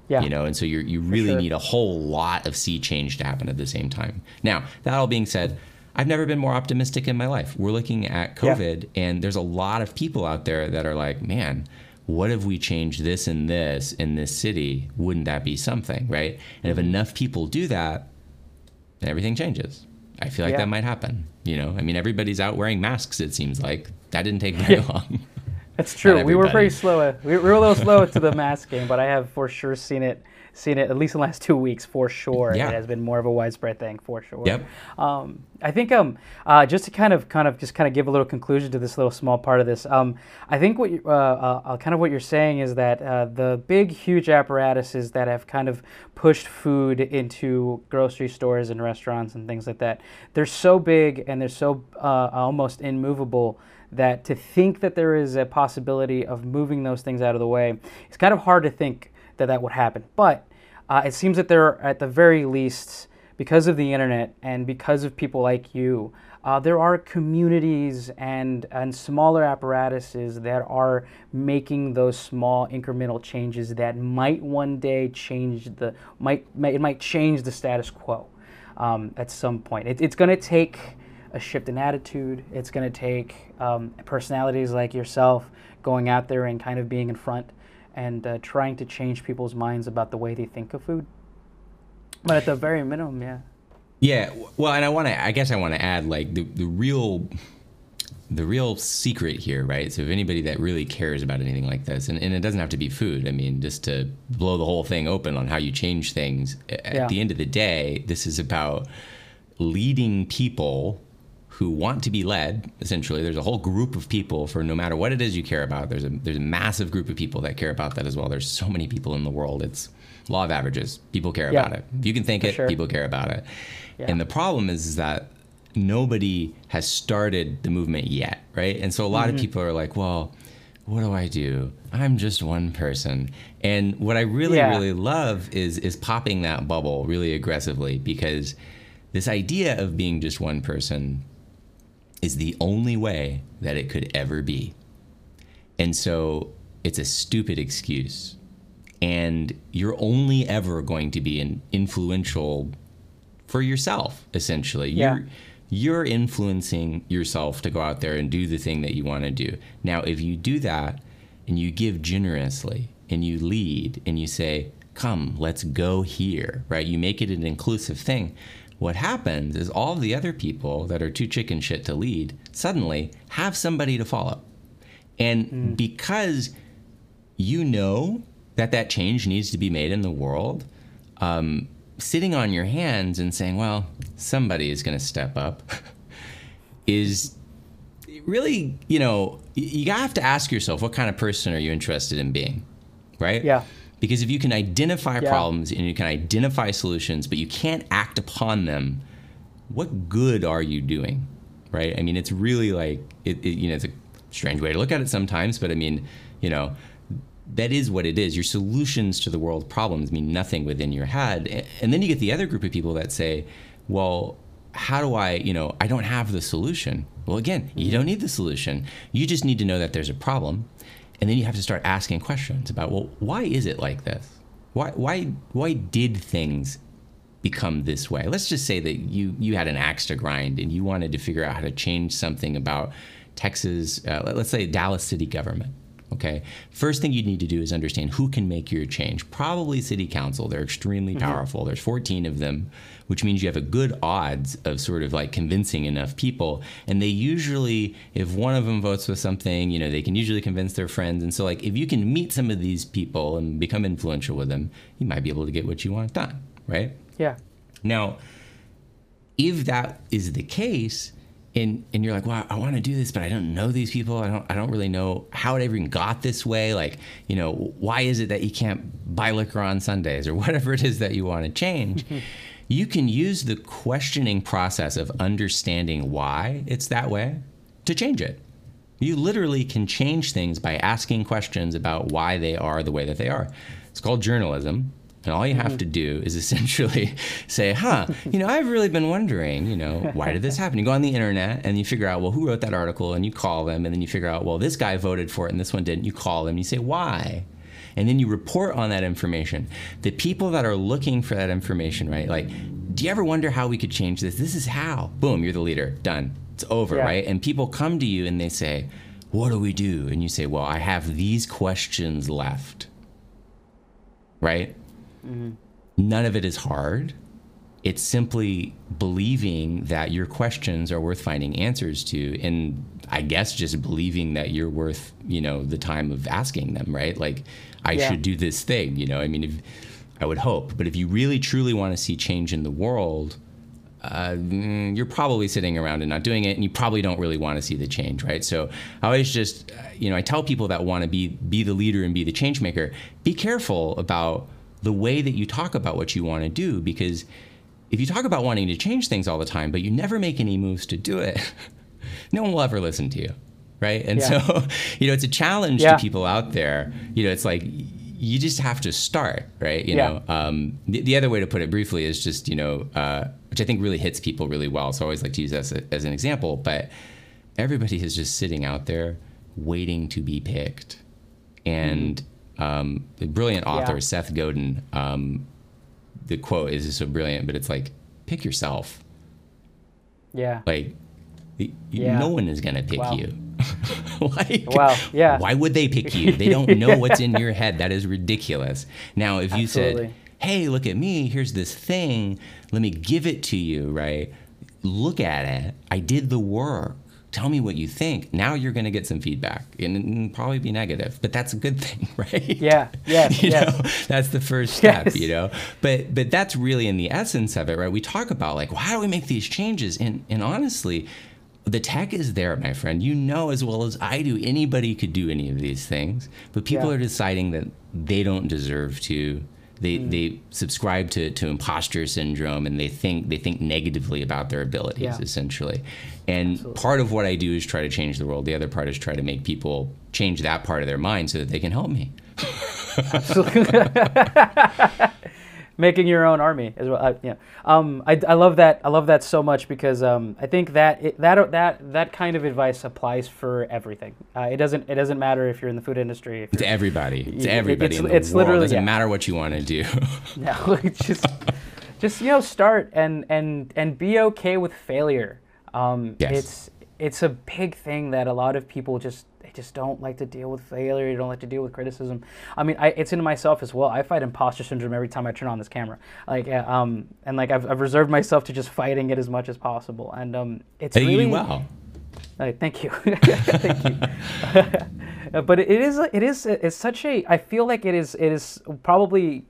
Yeah. you know and so you you really sure. need a whole lot of sea change to happen at the same time now that all being said i've never been more optimistic in my life we're looking at Yeah. covid and there's a lot of people out there that are like man what if we change this and this in this city wouldn't that be something right and if Mm-hmm. enough people do that then everything changes i feel like Yeah. that might happen you know i mean everybody's out wearing masks it seems like that didn't take very *laughs* long That's true. We were pretty slow. At, we were a little slow to the *laughs* mask game, but I have for sure seen it, seen it at least in the last two weeks for sure. Yeah. It has been more of a widespread thing for sure. Yep. Um, I think um, uh, just to kind of, kind of, just kind of give a little conclusion to this little small part of this. Um, I think what you, uh, uh, uh, kind of what you're saying is that uh, the big, huge apparatuses that have kind of pushed food into grocery stores and restaurants and things like that, they're so big and they're so uh, almost immovable that to think that there is a possibility of moving those things out of the way, it's kind of hard to think that that would happen. But uh, it seems that there, are, at the very least, because of the internet and because of people like you, uh, there are communities and, and smaller apparatuses that are making those small incremental changes that might one day change the might, might it might change the status quo um, at some point. It, it's going to take a shift in attitude. It's going to take um, personalities like yourself going out there and kind of being in front and uh, trying to change people's minds about the way they think of food. But at the very minimum, yeah. Yeah, well, and I want to. I guess I want to add like the the real, the real secret here, right? So if anybody that really cares about anything like this, and, and it doesn't have to be food. I mean, just to blow the whole thing open on how you change things. At Yeah. the end of the day, this is about leading people who want to be led. Essentially, there's a whole group of people for no matter what it is you care about. There's a there's a massive group of people that care about that as well. There's so many people in the world. It's law of averages. People care Yeah. about it. If you can think For it, sure. people care about it. Yeah. And the problem is, is that nobody has started the movement yet, right? And so a lot Mm-hmm. of people are like, well, what do I do? I'm just one person. And what I really, Yeah. really love is is popping that bubble really aggressively because this idea of being just one person is the only way that it could ever be. And so it's a stupid excuse. And you're only ever going to be an influential for yourself, essentially. Yeah. You're you're influencing yourself to go out there and do the thing that you want to do. Now, if you do that and you give generously and you lead and you say, come, let's go here, right? You make it an inclusive thing. What happens is all the other people that are too chicken shit to lead suddenly have somebody to follow. And because you know that that change needs to be made in the world, um, sitting on your hands and saying, well, somebody is going to step up *laughs* is really, you know, you have to ask yourself, what kind of person are you interested in being? Right? Yeah. Because if you can identify Yeah. problems and you can identify solutions, but you can't act upon them, what good are you doing? Right? I mean, it's really like, it, it, you know, it's a strange way to look at it sometimes, but I mean, you know, that is what it is. Your solutions to the world problems mean nothing within your head. And then you get the other group of people that say, well, how do I, you know, I don't have the solution. Well, again, you don't need the solution. You just need to know that there's a problem. And then you have to start asking questions about, well, why is it like this? Why, why, why did things become this way? Let's just say that you, you had an axe to grind and you wanted to figure out how to change something about Texas, uh, let- let's say Dallas city government. Okay. First thing you need to do is understand who can make your change. Probably city council. They're extremely mm-hmm. powerful. There's 14 of them, which means you have a good odds of sort of like convincing enough people. And they usually, if one of them votes with something, you know, they can usually convince their friends. And so, like, if you can meet some of these people and become influential with them, you might be able to get what you want done. Right. Yeah. Now, if that is the case, and and you're like, well, I want to do this, but I don't know these people. I don't I don't really know how it ever even got this way. Like, you know, why is it that you can't buy liquor on Sundays or *laughs* whatever it is that you want to change? *laughs* you can use the questioning process of understanding why it's that way to change it. You literally can change things by asking questions about why they are the way that they are. It's called journalism. And all you have mm-hmm. to do is essentially *laughs* say, huh, you know, I've really been wondering, you know, why did this happen? You go on the internet and you figure out, well, who wrote that article? And you call them. And then you figure out, well, this guy voted for it and this one didn't. You call them and you say, why? And then you report on that information. The people that are looking for that information, right? Like, do you ever wonder how we could change this? This is how. Boom, you're the leader. Done. It's over, Yeah. right? And people come to you and they say, what do we do? And you say, well, I have these questions left. Right? None of it is hard. It's simply believing that your questions are worth finding answers to, and I guess just believing that you're worth, you know, the time of asking them, right? Like, I Yeah. should do this thing, you know. I mean, if, I would hope, but if you really truly want to see change in the world, uh, mm, you're probably sitting around and not doing it, and you probably don't really want to see the change, right? So I always just, uh, you know, I tell people that want to be be the leader and be the change maker, be careful about the way that you talk about what you want to do, because if you talk about wanting to change things all the time, but you never make any moves to do it, *laughs* no one will ever listen to you, right? And Yeah. so, *laughs* you know, it's a challenge Yeah. to people out there. You know, it's like you just have to start, right? You Yeah. know, um, the, the other way to put it briefly is just, you know, uh, which I think really hits people really well. So I always like to use that as, a, as an example. But everybody is just sitting out there waiting to be picked. And um, the brilliant author. Yeah. Seth Godin, um, the quote is so brilliant, but it's like, pick yourself. Yeah. Like, Yeah. no one is going to pick Wow. you. *laughs* like, Wow, yeah. Why would they pick you? They don't *laughs* know what's in your head. That is ridiculous. Now, if you Absolutely. said, hey, look at me, here's this thing, let me give it to you, right? Look at it. I did the work. Tell me what you think. Now you're going to get some feedback and, and probably be negative, but that's a good *laughs* thing, right? Yeah. Yes. *laughs* you yes. know that's the first step Yes. you know but but that's really in the essence of it right we talk about like how do we make these changes and and honestly the tech is there my friend you know as well as i do anybody could do any of these things but people Yeah. are deciding that they don't deserve to they Mm. they subscribe to to imposter syndrome and they think they think negatively about their abilities Yeah. essentially and part of what i do is try to change the world the other part is try to make people change that part of their mind so that they can help me *laughs* making your own army as well. Uh, yeah, um, I, I love that. I love that so much because um, I think that it, that that that kind of advice applies for everything. Uh, it doesn't it doesn't matter if you're in the food industry. To everybody, it- to everybody it's- in the it's world. literally- Doesn't yeah. matter what you want to do. *laughs* No, *laughs* just just you know start and and and be okay with failure. Um, Yes. It's it's a big thing that a lot of people just they just don't like to deal with failure. They don't like to deal with criticism. I mean, I, it's in myself as well. I fight imposter syndrome every time I turn on this camera. Like, uh, um, and like I've, I've reserved myself to just fighting it as much as possible. And um, it's Hey, really well. thank you, *laughs* thank you. *laughs* But it is, it is, it's such a. I feel like it is, it is probably,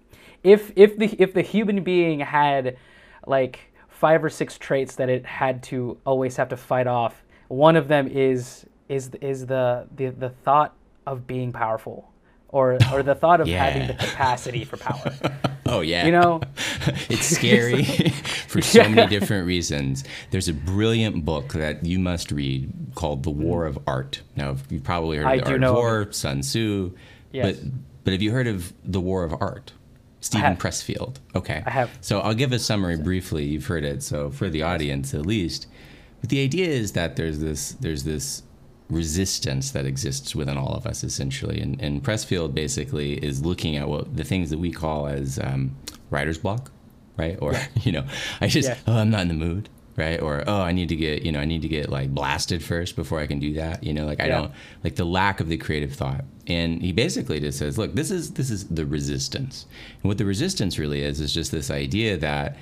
if if the if the human being had, like five or six traits that it had to always have to fight off, one of them is is is the the the thought of being powerful, or or the thought of *laughs* having the capacity for power. *laughs* Oh yeah. You know, *laughs* it's scary for so many different reasons. There's a brilliant book that you must read called The War of Art. Now, you've probably heard of I the Art of War, Sun Tzu, Yes. but but have you heard of The War of Art? Stephen. Pressfield. Okay. I have. So I'll give a summary briefly. You've heard it. So for the audience at least, but the idea is that there's this there's this resistance that exists within all of us essentially, and, and Pressfield basically is looking at what the things that we call as um, writer's block, right? Or *laughs* you know, I just Yeah. oh I'm not in the mood. Right or oh I need to get you know I need to get like blasted first before I can do that you know like I Yeah. don't like the lack of the creative thought and he basically just says look this is this is the resistance and what the resistance really is is just this idea that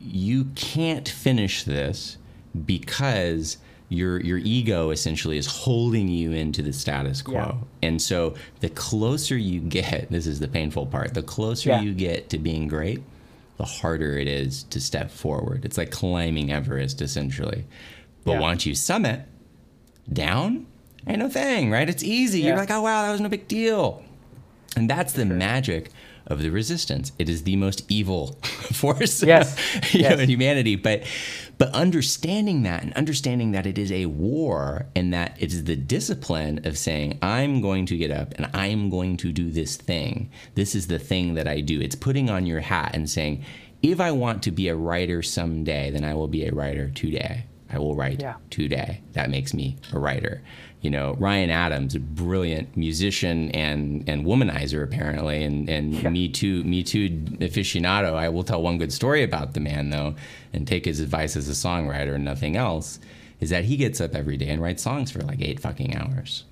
you can't finish this because your your ego essentially is holding you into the status quo. Yeah. And so the closer you get, this is the painful part, the closer Yeah. you get to being great, the harder it is to step forward. It's like climbing Everest essentially. But Yeah. once you summit, down ain't no thing, right? It's easy. You're like, oh wow, that was no big deal. And that's the magic of the resistance. It is the most evil *laughs* force Yes. you *laughs* know, in humanity. But but understanding that and understanding that it is a war and that it is the discipline of saying, I'm going to get up and I'm going to do this thing. This is the thing that I do. It's putting on your hat and saying, if I want to be a writer someday, then I will be a writer today. I will write Yeah. today. That makes me a writer. You know, Ryan Adams, a brilliant musician and and womanizer apparently, and and Yeah. Me Too Me Too aficionado. I will tell one good story about the man though, and take his advice as a songwriter and nothing else. Is that he gets up every day and writes songs for like eight fucking hours.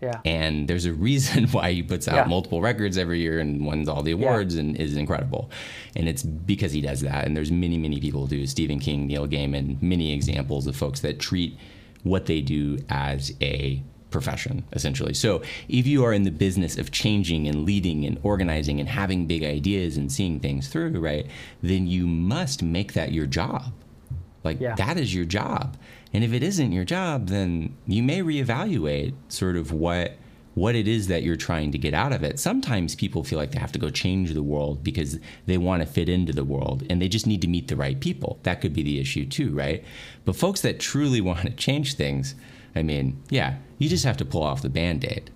yeah, And there's a reason *laughs* why he puts out Yeah. multiple records every year and wins all the awards and is incredible. And it's because he does that. And there's many, many people who do. Stephen King, Neil Gaiman, many examples of folks that treat what they do as a profession, essentially. So if you are in the business of changing and leading and organizing and having big ideas and seeing things through, right, then you must make that your job. Like Yeah. that is your job. And if it isn't your job, then you may reevaluate sort of what what it is that you're trying to get out of it. Sometimes people feel like they have to go change the world because they want to fit into the world and they just need to meet the right people. That could be the issue too, right? But folks that truly *laughs* want to change things, I mean, yeah, you just have to pull off the band-aid.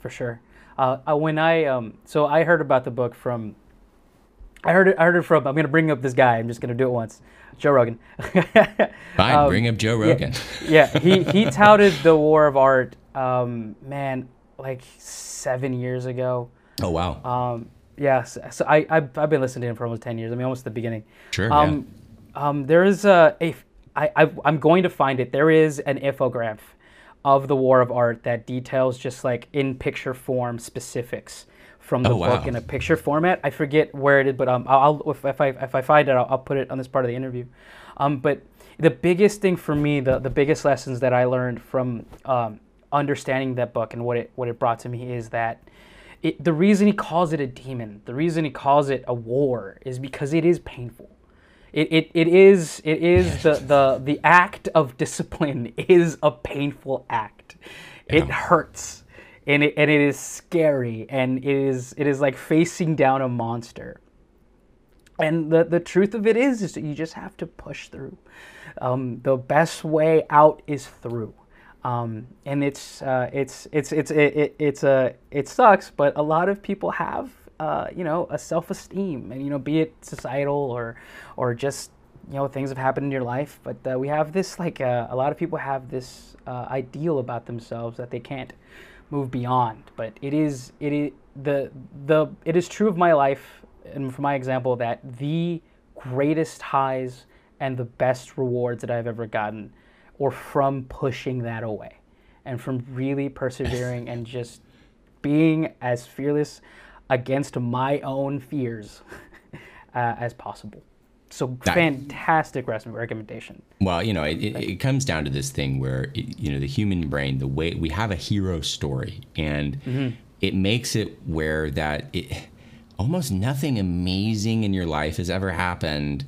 for sure. Uh, uh, when I um, so I heard about the book from, I heard it. I heard it from. I'm gonna bring up this guy. I'm just gonna do it once. Joe Rogan. *laughs* Fine, Um, bring up Joe yeah. Rogan. yeah, he he *laughs* touted the War of Art. Um, man, like seven years ago. Oh wow. Um, yes. So I I've, I've been listening to him for almost ten years. I mean, almost the beginning. Sure, Um, um, there is a, a I, I I'm going to find it. There is an infograph of the War of Art that details just like in picture form specifics from the Oh, book wow. in a picture format. I forget where it is, but um, I'll if, if I if I find it, I'll, I'll put it on this part of the interview. Um, but the biggest thing for me, the the biggest lessons that I learned from um, understanding that book and what it what it brought to me is that it, the reason he calls it a demon, the reason he calls it a war, is because it is painful. It, it, it is it is the, *laughs* the the act of discipline is a painful act. It hurts, and it and it is scary, and it is it is like facing down a monster. And the, the truth of it is, is that you just have to push through. Um, the best way out is through. Um, and it's uh, it's it's it's it, it, it's a it sucks, but a lot of people have uh, you know a self-esteem and you know be it societal or or just you know things have happened in your life but uh, we have this like uh, a lot of people have this uh, ideal about themselves that they can't move beyond but it is it is the the it is true of my life and for my example that the greatest highs and the best rewards that I've ever gotten or from pushing that away and from really persevering and just being as fearless against my own fears *laughs* uh, as possible. So fantastic rest recommendation. Well, you know, it, it, it comes down to this thing where, it, you know, the human brain, the way we have a hero story, and it makes it where that it, almost nothing amazing in your life has ever happened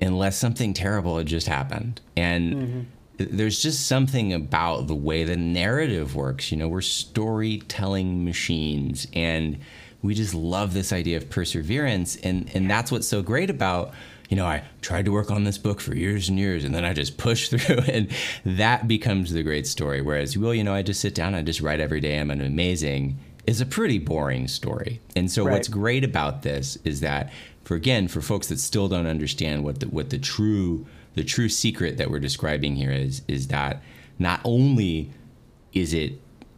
unless something terrible had just happened. And there's just something about the way the narrative works. You know, we're storytelling machines and we just love this idea of perseverance. And, and that's what's so great about, you know, I tried to work on this book for years and years and then I just push *laughs* through and that becomes the great story. Whereas, well, you know, I just sit down, I just write every day, I'm an amazing is a pretty boring story. And so Right. what's great about this is that for again, for folks that still don't understand what the what the true the true secret that we're describing here is is that not only is it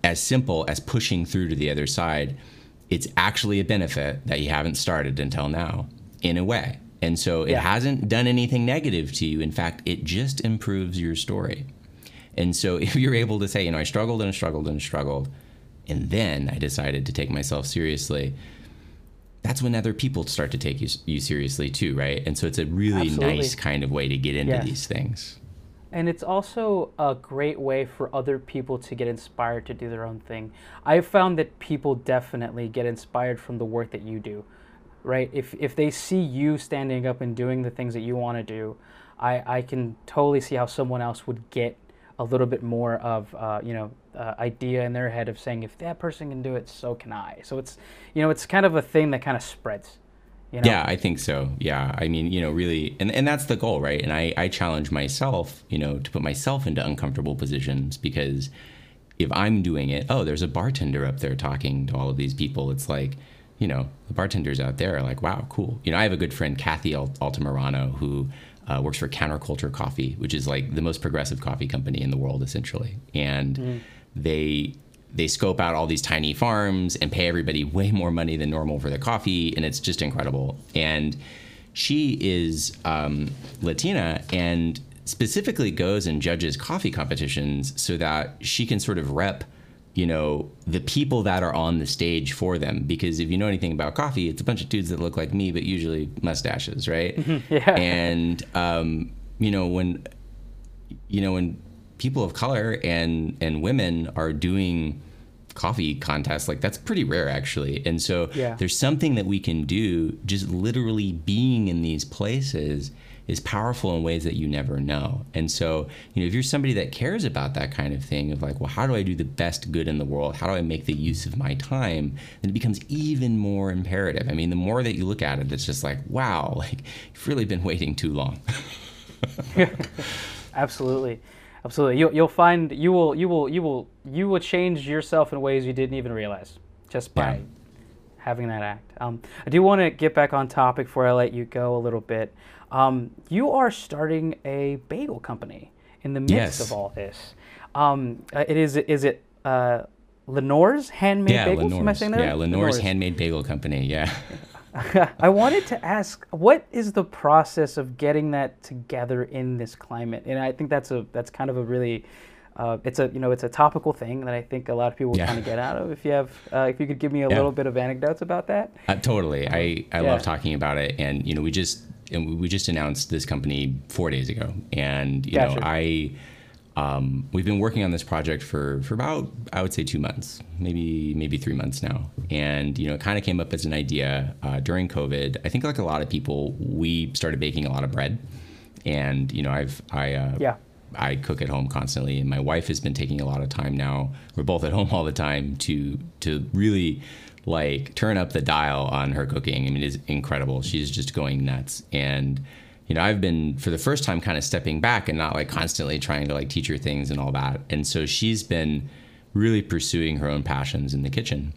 as simple as pushing through to the other side, it's actually a benefit that you haven't started until now in a way. And so it Yeah. hasn't done anything negative to you. In fact, it just improves your story. And so *laughs* if you're able to say, you know, I struggled and I struggled and struggled, and then I decided to take myself seriously, that's when other people start to take you, you seriously too, right? And so it's a really Absolutely. nice kind of way to get into Yes. these things. And it's also a great way for other people to get inspired to do their own thing. I've found that people definitely get inspired from the work that you do, right? If, if they see you standing up and doing the things that you want to do, I, I can totally see how someone else would get a little bit more of, uh, you know, uh, idea in their head of saying, if that person can do it, so can I. So it's, you know, it's kind of a thing that kind of spreads. You know? Yeah, I think so. Yeah. I mean, you know, really, and, and that's the goal, right? And I, I challenge myself, you know, to put myself into uncomfortable positions because if I'm doing it, oh, there's a bartender up there talking to all of these people. It's like, you know, the bartenders out there are like, wow, cool. You know, I have a good friend, Kathy Al- Altamirano, who uh, works for Counterculture Coffee, which is like the most progressive coffee company in the world, essentially. And they they scope out all these tiny farms and pay everybody way more money than normal for their coffee, and it's just incredible. And she is um, Latina and specifically goes and judges coffee competitions so that she can sort of rep you know the people that are on the stage for them because if you know anything about coffee it's a bunch of dudes that look like me but usually mustaches right *laughs* Yeah. and um, you know when you know when people of color and and women are doing coffee contests like that's pretty rare actually and so Yeah. there's something that we can do just literally being in these places is powerful in ways that you never know and so you know if you're somebody that cares about that kind of thing of like well how do i do the best good in the world how do i make the use of my time then it becomes even more imperative i mean the more that you look at it it's just like wow *laughs* like you've really been waiting too long *laughs* *laughs* Absolutely, absolutely. You, you'll find you will you will you will you will change yourself in ways you didn't even realize just by Yeah. having that act. Um, I do want to get back on topic before I let you go a little bit. Um, you are starting a bagel company in the midst Yes. of all this. Um, uh, it is is it uh, Lenore's handmade yeah bagels? Am I lenore's saying that? yeah right? lenore's handmade bagel company yeah *laughs* I wanted to ask, what is the process of getting that together in this climate? And I think that's a that's kind of a really, uh, it's a you know it's a topical thing that I think a lot of people Yeah. kind of get out of. If you have, uh, if you could give me a Yeah. little bit of anecdotes about that. Uh, totally. I, I Yeah. love talking about it. And, you know, we just, and we- just announced this company four days ago. And, you know, I, um, we've been working on this project for, for about, I would say two months, maybe, maybe three months now. And, you know, it kind of came up as an idea uh, during COVID. I think like a lot of people, we started baking a lot of bread and, you know, I've, I, uh, Yeah. I cook at home constantly, and my wife has been taking a lot of time now. We're both at home all the time to to really like turn up the dial on her cooking. I mean, it's incredible. She's just going nuts, and you know, I've been for the first time kind of stepping back and not like constantly trying to like teach her things and all that. And so she's been really pursuing her own passions in the kitchen,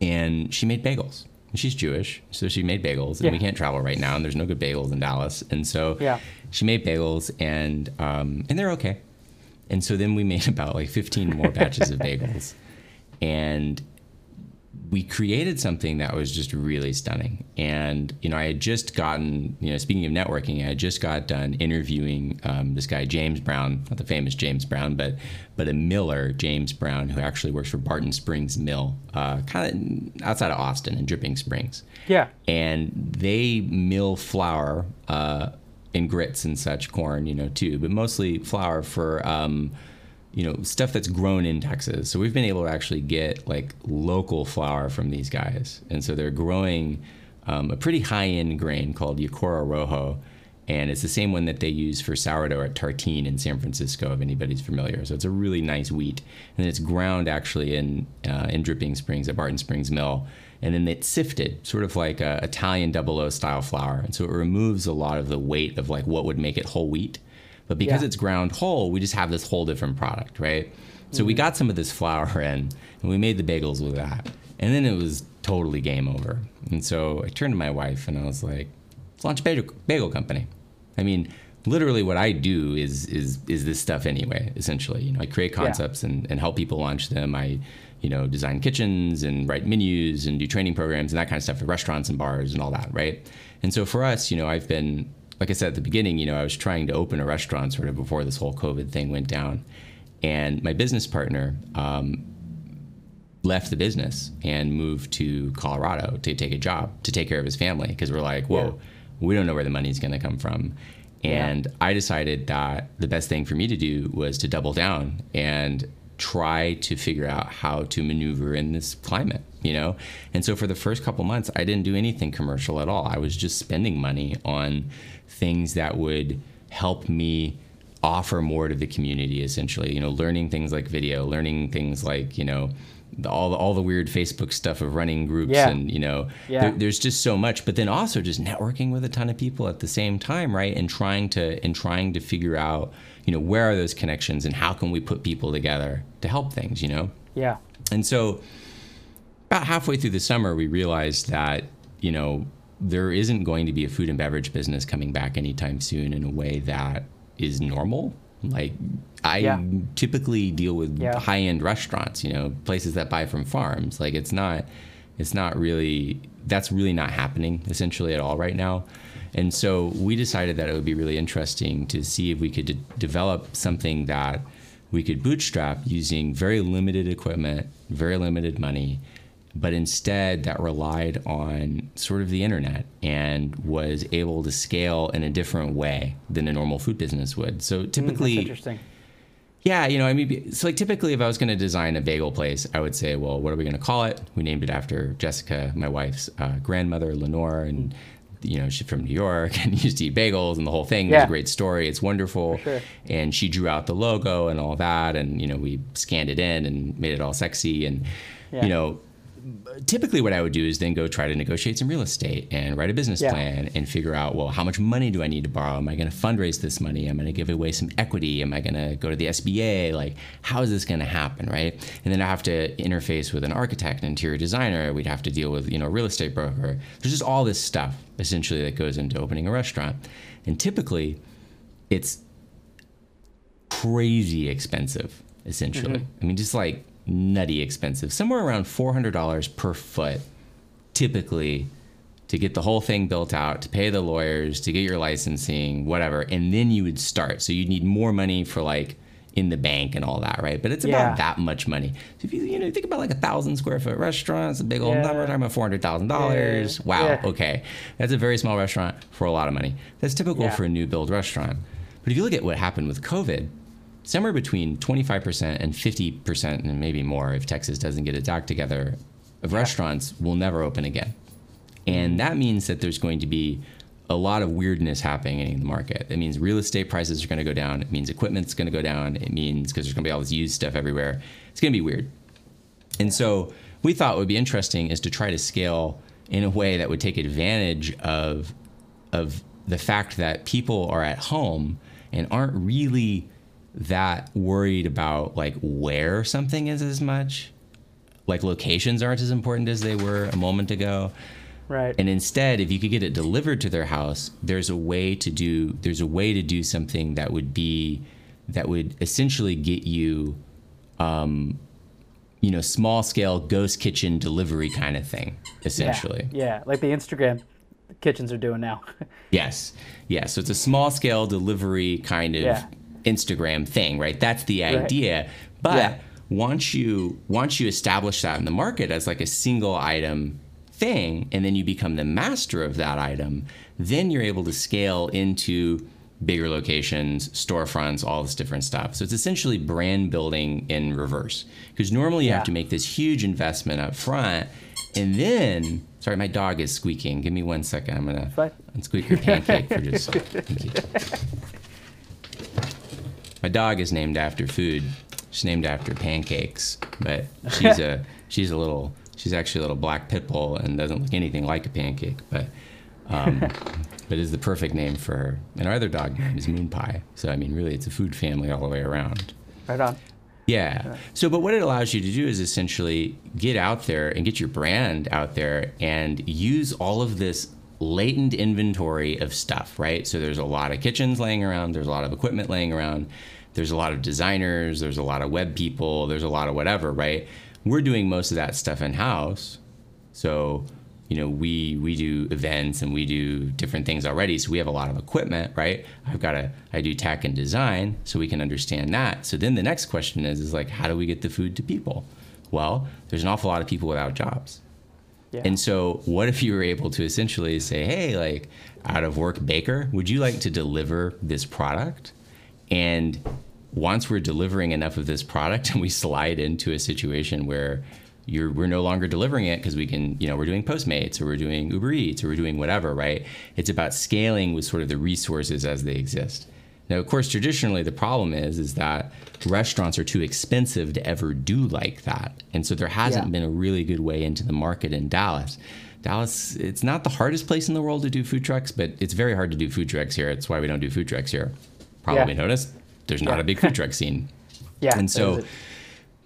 and she made bagels. She's Jewish, so she made bagels, and Yeah. we can't travel right now, and there's no good bagels in Dallas, and so Yeah. she made bagels, and um, and they're okay. And so then we made *laughs* about like 15 more batches of bagels, and we created something that was just really stunning. And you know, I had just gotten, you know, speaking of networking, I had just got done interviewing um, this guy James Brown, not the famous James Brown, but but a miller, James Brown, who actually works for Barton Springs Mill, uh, kind of outside of Austin in Dripping Springs Yeah. and they mill flour uh, and grits and such corn, you know, too, but mostly flour for um, you know stuff that's grown in Texas. So we've been able to actually get like local flour from these guys, and so they're growing um, a pretty high-end grain called Yecora Rojo. And it's the same one that they use for sourdough at Tartine in San Francisco, if anybody's familiar. So it's a really nice wheat, and then it's ground actually in uh, in Dripping Springs at Barton Springs Mill, and then it's sifted, sort of like a Italian double O style flour, and so it removes a lot of the weight of like what would make it whole wheat. But because Yeah. it's ground whole, we just have this whole different product, right? So we mm-hmm. got some of this flour *laughs* in, and we made the bagels with that, and then it was totally game over. And so I turned to my wife and I was like, "Let's launch a bagel, bagel company." I mean, literally, what I do is is is this stuff anyway. Essentially, you know, I create concepts and, and help people launch them. I, you know, design kitchens and write menus and do training programs and that kind of stuff for restaurants and bars and all that, right? And so for us, you know, I've been like I said at the beginning, you know, I was trying to open a restaurant sort of before this whole COVID thing went down, and my business partner. Um, left the business and moved to Colorado to take a job to take care of his family because we're like, whoa, we don't know where the money's going to come from. And I decided that the best thing for me to do was to double down and try to figure out how to maneuver in this climate, you know? And so for the first couple months, I didn't do anything commercial at all. I was just spending money on things that would help me offer more to the community essentially you know learning things like video learning things like you know the, all the all the weird facebook stuff of running groups Yeah. and you know Yeah. there, there's just so much but then also just networking with a ton of people at the same time right and trying to and trying to figure out you know where are those connections and how can we put people together to help things you know Yeah. and so about halfway through the summer, we realized that, you know, there isn't going to be a food and beverage business coming back anytime soon in a way that is normal. Like, I Yeah. typically deal with Yeah. high end restaurants, you know, places that buy from farms. Like, it's not, it's not really, that's really not happening essentially at all right now. And so we decided that it would be really interesting to see if we could de- develop something that we could bootstrap using very limited equipment, very limited money, but instead that relied on sort of the internet and was able to scale in a different way than a normal food business would. So Mm, That's typically, interesting. yeah, you know, I mean, so like typically, if I was going to design a bagel place, I would say, well, what are we going to call it? We named it after Jessica, my wife's uh, grandmother, Lenore, and you know, she's from New York *laughs* and used to eat bagels and the whole thing. It was Yeah. a great story. It's wonderful. Sure. And she drew out the logo and all that, and you know, we scanned it in and made it all sexy, and Yeah. you know, typically what I would do is then go try to negotiate some real estate and write a business Yeah. plan and figure out, well, how much money do I need to borrow? Am I going to fundraise this money? Am I going to give away some equity? Am I going to go to the SBA? Like, how is this going to happen, right? And then I have to interface with an architect, an interior designer. We'd have to deal with, you know, a real estate broker. There's just all this stuff essentially that goes into opening a restaurant. And typically, it's crazy expensive, essentially. Mm-hmm. I mean, just like nutty expensive, somewhere around $400 per foot, typically, to get the whole thing built out, to pay the lawyers, to get your licensing, whatever. And then you would start. So you'd need more money for like in the bank and all that, right? But it's about Yeah. that much money. So if you, you know, think about like a thousand square foot restaurant, it's a big old Yeah. number, we're talking about $400,000. Yeah. Wow. Yeah. Okay. That's a very small restaurant for a lot of money. That's typical for a new build restaurant. But if you look at what happened with COVID, somewhere between 25% and 50% and maybe more if Texas doesn't get its act together of restaurants will never open again. And that means that there's going to be a lot of weirdness happening in the market. It means real estate prices are going to go down. It means equipment's going to go down. It means because there's going to be all this used stuff everywhere. It's going to be weird. And so we thought would be interesting is to try to scale in a way that would take advantage of of the fact that people are at home and aren't really that worried about like where something is as much like locations aren't as important as they were a moment ago. Right. And instead, if you could get it delivered to their house, there's a way to do there's a way to do something that would be that would essentially get you um, you know, small scale ghost kitchen delivery kind of thing, essentially. Yeah, yeah. like the Instagram kitchens are doing now. *laughs* yes. Yeah. So it's a small scale delivery kind of Yeah. Instagram thing, right? That's the idea. But Yeah. once you once you establish that in the market as like a single item thing and then you become the master of that item, then you're able to scale into bigger locations, storefronts, all this different stuff. So it's essentially brand building in reverse. Because normally you Yeah. have to make this huge investment up front and then sorry, my dog is squeaking. Give me one second. I'm gonna unsqueak your pancake for *laughs* just a second. Thank you. My dog is named after food. She's named after pancakes, but she's a *laughs* she's a little she's actually a little black pit bull and doesn't look anything like a pancake, but um, *laughs* but is the perfect name for her. And our other dog name is Moon Pie. So I mean, really, it's a food family all the way around. right on. Yeah. So, but what it allows you to do is essentially get out there and get your brand out there and use all of this latent inventory of stuff, right? So, there's a lot of kitchens laying around, there's a lot of equipment laying around, there's a lot of designers, there's a lot of web people, there's a lot of whatever, right? We're doing most of that stuff in house. So, you know, we we do events and we do different things already. So we have a lot of equipment, right? I've got to I do tech and design, so we can understand that. So then the next question is is like, how do we get the food to people? Well, there's an awful lot of people without jobs. Yeah. And so, what if you were able to essentially say, hey, like, out of work baker, would you like to deliver this product? And once we're delivering enough of this product *laughs* and we slide into a situation where you're, we're no longer delivering it because we can, you know, we're doing Postmates or we're doing Uber Eats or we're doing whatever, right? It's about scaling with sort of the resources as they exist. Now, of course, traditionally the problem is is that restaurants are too expensive to ever do like that, and so there hasn't Yeah. been a really good way into the market in Dallas. Dallas, it's not the hardest place in the world to do food trucks, but it's very hard to do food trucks here. It's why we don't do food trucks here. Probably Yeah. noticed there's not Yeah. a big food truck scene. *laughs* Yeah. And so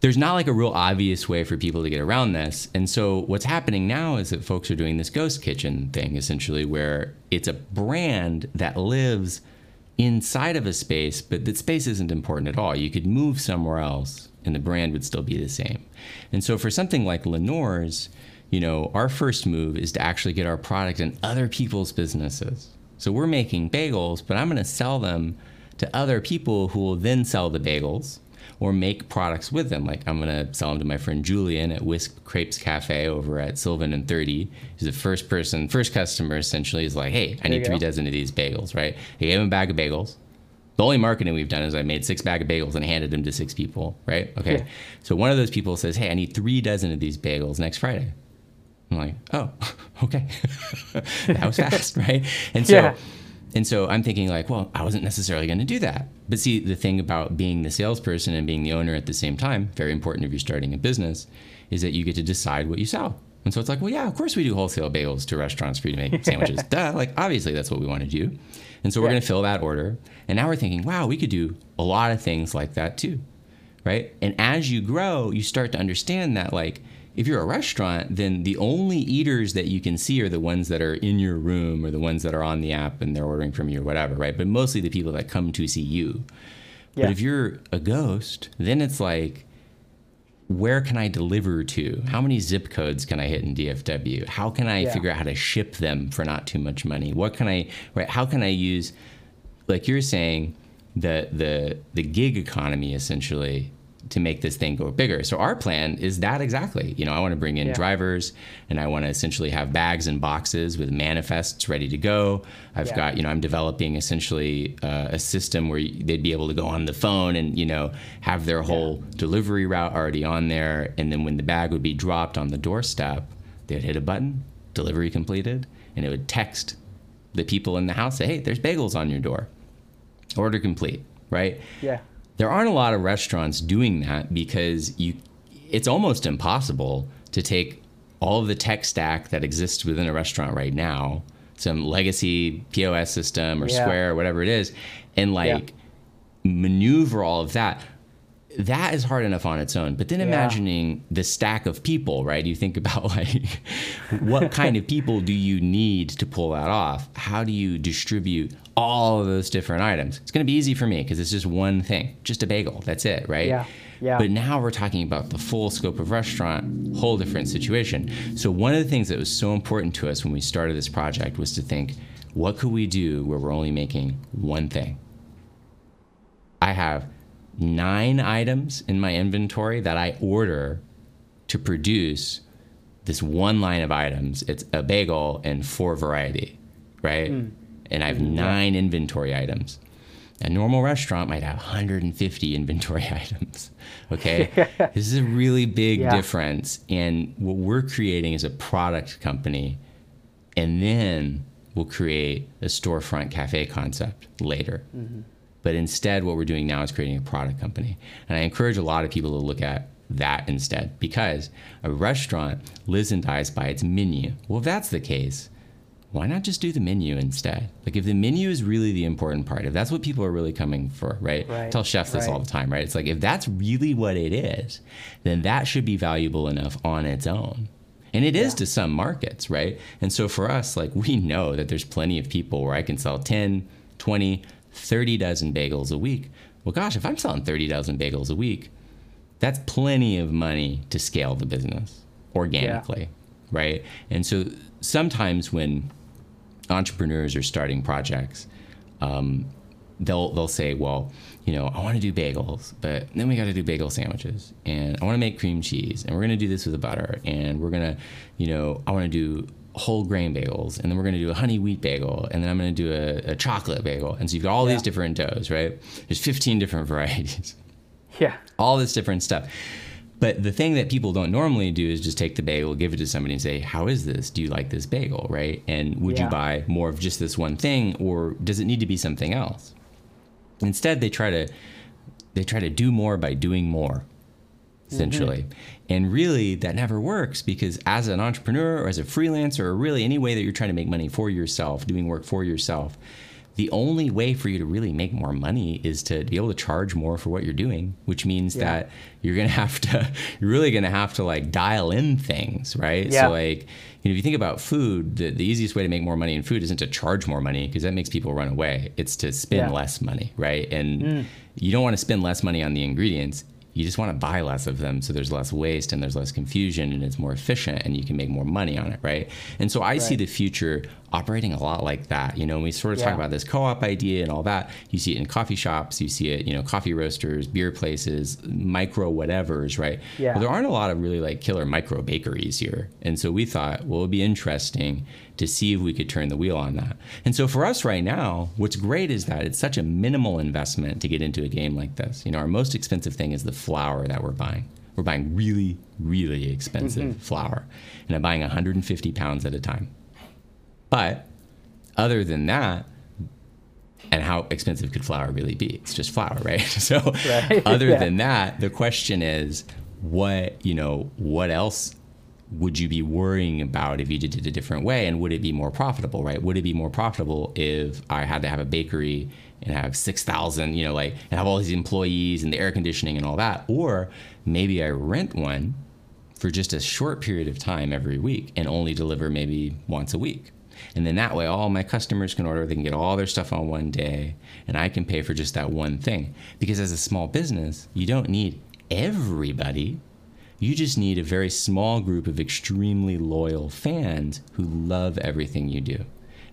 there's not like a real obvious way for people to get around this. And so what's happening now is that folks are doing this ghost kitchen thing essentially where it's a brand that lives inside of a space, but that space isn't important at all. You could move somewhere else and the brand would still be the same. And so for something like Lenore's, you know, our first move is to actually get our product in other people's businesses. So we're making bagels, but I'm going to sell them to other people who will then sell the bagels or make products with them. Like I'm gonna sell them to my friend Julian at Whisk Crepes Cafe over at Sylvan and 30. He's the first person, first customer essentially is like, hey, I you need three go. dozen of these bagels, right? I gave him a bag of bagels. The only marketing we've done is I made six bag of bagels and handed them to six people, right? Okay. Yeah. So one of those people says, hey, I need three dozen of these bagels next Friday. I'm like, oh, *laughs* okay. *laughs* that was fast, *laughs* right? And so Yeah. And so I'm thinking like, well, I wasn't necessarily going to do that. But see, the thing about being the salesperson and being the owner at the same time, very important if you're starting a business, is that you get to decide what you sell. And so it's like, well, yeah, of course we do wholesale bagels to restaurants for you to make *laughs* sandwiches. Duh, like obviously that's what we want to do. And so we're Yeah. going to fill that order. And now we're thinking, wow, we could do a lot of things like that too. Right? And as you grow, you start to understand that like if you're a restaurant, then the only eaters that you can see are the ones that are in your room or the ones that are on the app and they're ordering from you or whatever, right? But mostly the people that come to see you. Yeah. But if you're a ghost, then it's like, where can I deliver to? How many zip codes can I hit in DFW? How can I Yeah. figure out how to ship them for not too much money? What can I, right? How can I use, like you're saying, the the the gig economy essentially to make this thing go bigger. So our plan is that exactly. You know, I want to bring in Yeah. drivers and I want to essentially have bags and boxes with manifests ready to go. I've Yeah. got, you know, I'm developing essentially uh, a system where they'd be able to go on the phone and, you know, have their whole delivery route already on there. And then when the bag would be dropped on the doorstep, they'd hit a button, delivery completed, and it would text the people in the house, say, hey, there's bagels on your door. Order complete, right? Yeah. There aren't a lot of restaurants doing that because you it's almost impossible to take all of the tech stack that exists within a restaurant right now some legacy pos system or Yeah. square or whatever it is and like maneuver all of that that is hard enough on its own. But then Yeah. imagining the stack of people, right? You think about *laughs* like what kind of people do you need to pull that off? How do you distribute all of those different items? It's going to be easy for me because it's just one thing, just a bagel. That's it, right? Yeah. Yeah. But now we're talking about the full scope of restaurant, whole different situation. So one of the things that was so important to us when we started this project was to think, what could we do where we're only making one thing? I have nine items in my inventory that I order to produce this one line of items. It's a bagel and four variety, right? Hmm. And I have hmm. nine inventory items. A normal restaurant might have 150 inventory *laughs* items. Okay. *laughs* this is a really big Yeah. difference. And what we're creating is a product company. And then we'll create a storefront cafe concept later. Mm-hmm. But instead, what we're doing now is creating a product company. And I encourage a lot of people to look at that instead because a restaurant lives and dies by its menu. Well, if that's the case, why not just do the menu instead? Like, if the menu is really the important part, if that's what people are really coming for, right? Right, I tell chefs this all the time, right? It's like, if that's really what it is, then that should be valuable enough on its own. And it is Yeah. to some markets, right? And so for us, like, we know that there's plenty of people where I can sell 10, 20, 30 dozen bagels a week. Well, gosh, if I'm selling 30 dozen bagels a week, that's plenty of money to scale the business organically, right? And so sometimes when entrepreneurs are starting projects, um, they'll they'll say, well, you know, I want to do bagels, but then we got to do bagel sandwiches, and I want to make cream cheese, and we're gonna do this with the butter, and we're gonna, you know, I want to do whole grain bagels, and then we're gonna do a honey wheat bagel, and then I'm gonna do a, a chocolate bagel, and so you've got all Yeah. these different doughs, right? There's 15 different *laughs* varieties Yeah. all this different stuff. But the thing that people don't normally do is just take the bagel, give it to somebody, and say, "How is this? Do you like this bagel?" Right? And would Yeah. you buy more of just this one thing, or does it need to be something else? Instead, they try to they try to do more by doing more, essentially. And really, that never works because as an entrepreneur or as a freelancer, or really any way that you're trying to make money for yourself, doing work for yourself, the only way for you to really make more money is to be able to charge more for what you're doing, which means Yeah. that you're gonna have to, *laughs* you're really gonna have to like dial in things, right? Yeah. So like, you know, if you think about food, the, the easiest way to make more money in food isn't to charge more money because that makes people run away. It's to spend Yeah. Mm. less money, right? And you don't want to spend less money on the ingredients. You just want to buy less of them so there's less waste and there's less confusion and it's more efficient and you can make more money on it, right? And so I see the future operating a lot like that. You know, we sort of Yeah. talk about this co-op idea and all that. You see it in coffee shops, you see it, you know, coffee roasters, beer places, micro whatevers, right? Yeah. Well, there aren't a lot of really like killer micro bakeries here. And so we thought, well, it'd be interesting to see if we could turn the wheel on that. And so for us right now, what's great is that it's such a minimal investment to get into a game like this. You know, our most expensive thing is the flour that we're buying. We're buying really, really expensive mm-hmm. flour. And I'm buying 150 pounds at a time. But other than that, and how expensive could flour really be? It's just flour, *laughs* right? So Right, other yeah. than that, the question is what, you know, what else would you be worrying about if you did it a different way and would it be more profitable, right? Would it be more profitable if I had to have a bakery and have 6,000, you know, like and have all these employees and the air conditioning and all that or maybe I rent one for just a short period of time every week and only deliver maybe once a week. And then that way, all my customers can order, they can get all their stuff on one day, and I can pay for just that one thing. Because as a small business, you don't need everybody. You just need a very small group of extremely loyal fans who love everything you do.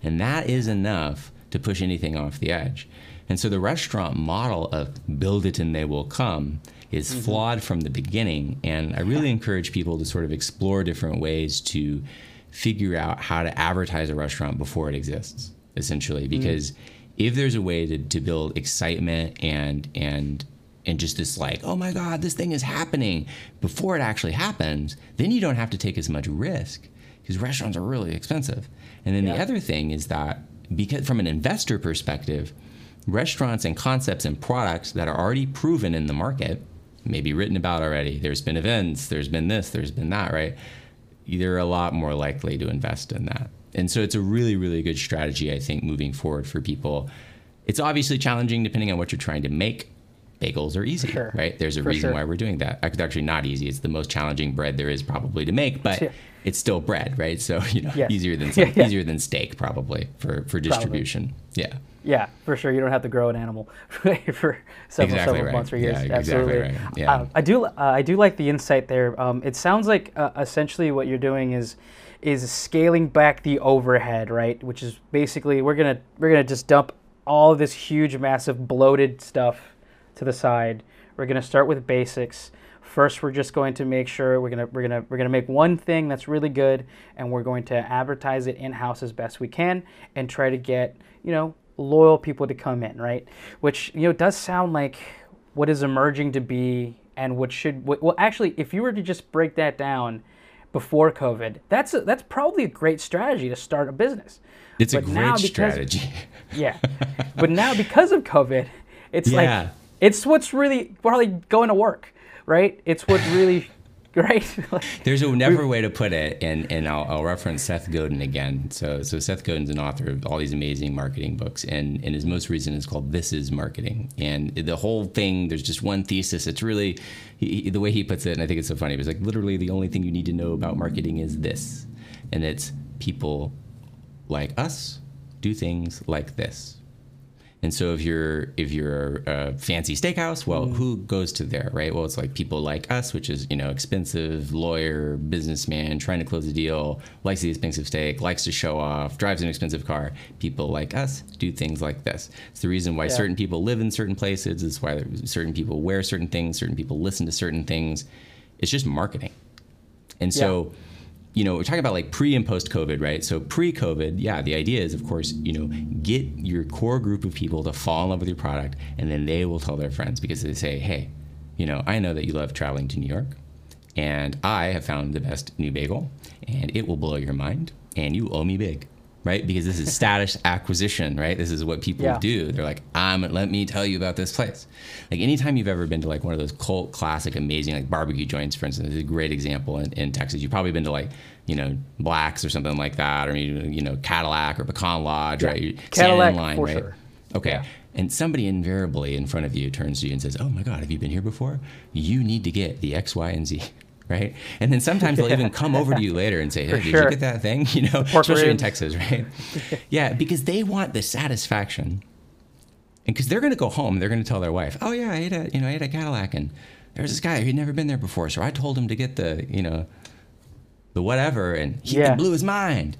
And that is enough to push anything off the edge. And so the restaurant model of build it and they will come is mm-hmm. flawed from the beginning. And I really encourage people to sort of explore different ways to figure out how to advertise a restaurant before it exists, essentially. Mm. Because if there's a way to, to build excitement and and and just this like, oh my God, this thing is happening before it actually happens, then you don't have to take as much risk because restaurants are really expensive. And then the other thing is that because from an investor perspective, restaurants and concepts and products that are already proven in the market, maybe written about already, there's been events, there's been this, there's been that, right? They're a lot more likely to invest in that. And so it's a really, really good strategy, I think, moving forward for people. It's obviously challenging depending on what you're trying to make, bagels are easy, Sure. right? There's a For reason sure. why we're doing that. It's actually not easy. It's the most challenging bread there is probably to make, but Yeah. it's still bread, right? So you know, Yeah. easier than *laughs* Yeah, yeah. easier than steak probably for for distribution. Yeah. Yeah, for sure. You don't have to grow an animal *laughs* for several, Exactly several right. months or years. Yeah, exactly Absolutely. right. Yeah. Uh, I do. Uh, I do like the insight there. Um, it sounds like uh, essentially what you're doing is is scaling back the overhead, right? Which is basically we're gonna we're gonna just dump all this huge, massive, bloated stuff to the side. We're gonna start with basics. First, we're just going to make sure we're gonna we're gonna we're gonna make one thing that's really good, and we're going to advertise it in house as best we can, and try to get you know loyal people to come in, right? Which you know does sound like what is emerging to be, and what should well actually, if you were to just break that down before COVID, that's a, that's probably a great strategy to start a business. It's a But now great because- strategy. Yeah, but now because of COVID, it's Yeah. like it's what's really probably going to work, right? It's what really, *laughs* right? Like, *laughs* There's a never way to put it, and, and I'll, I'll reference Seth Godin again. So, so Seth Godin's an author of all these amazing marketing books, and, and his most recent is called "This Is Marketing." And the whole thing, there's just one thesis. It's really he, he- the way he puts it, and I think it's so funny. It's like literally the only thing you need to know about marketing is this, and it's people like us do things like this. And so if you're if you're a fancy steakhouse, well, mm. who goes to there, right? Well, it's like people like us, which is you know expensive lawyer, businessman trying to close a deal, likes the expensive steak, likes to show off, drives an expensive car. People like us do things like this. It's the reason why Yeah. certain people live in certain places. It's why certain people wear certain things. Certain people listen to certain things. It's just marketing. And so, you know, we're talking about like pre and post COVID, right? So pre COVID, yeah, the idea is, of course, you know, get your core group of people to fall in love with your product, and then they will tell their friends because they say, hey, you know, I know that you love traveling to New York, and I have found the best new bagel, and it will blow your mind, and you owe me big. Right, because this is status *laughs* acquisition, right? This is what people Yeah. do. They're like, "I'm let me tell you about this place." Like anytime you've ever been to like one of those cult classic, amazing like barbecue joints, for instance, is a great example in, in Texas. You've probably been to like you know Blacks or something like that, or you know Cattleack or Pecan Lodge, Yeah. right? You're Cattleack, line, for right? sure. Okay. Yeah. And somebody invariably in front of you turns to you and says, "Oh my God, have you been here before? You need to get the X, Y, and Z." Right, and then sometimes they'll even come over to you *laughs* later and say, "Hey, For did sure. you get that thing?" *laughs* You know, especially in. Texas, right? *laughs* yeah, because they want the satisfaction and because they're going to go home, they're going to tell their wife, "Oh yeah, I ate a you know I ate a Cattleack, and there's this guy who'd never been there before, so I told him to get the you know the whatever, and he Yeah. blew his mind."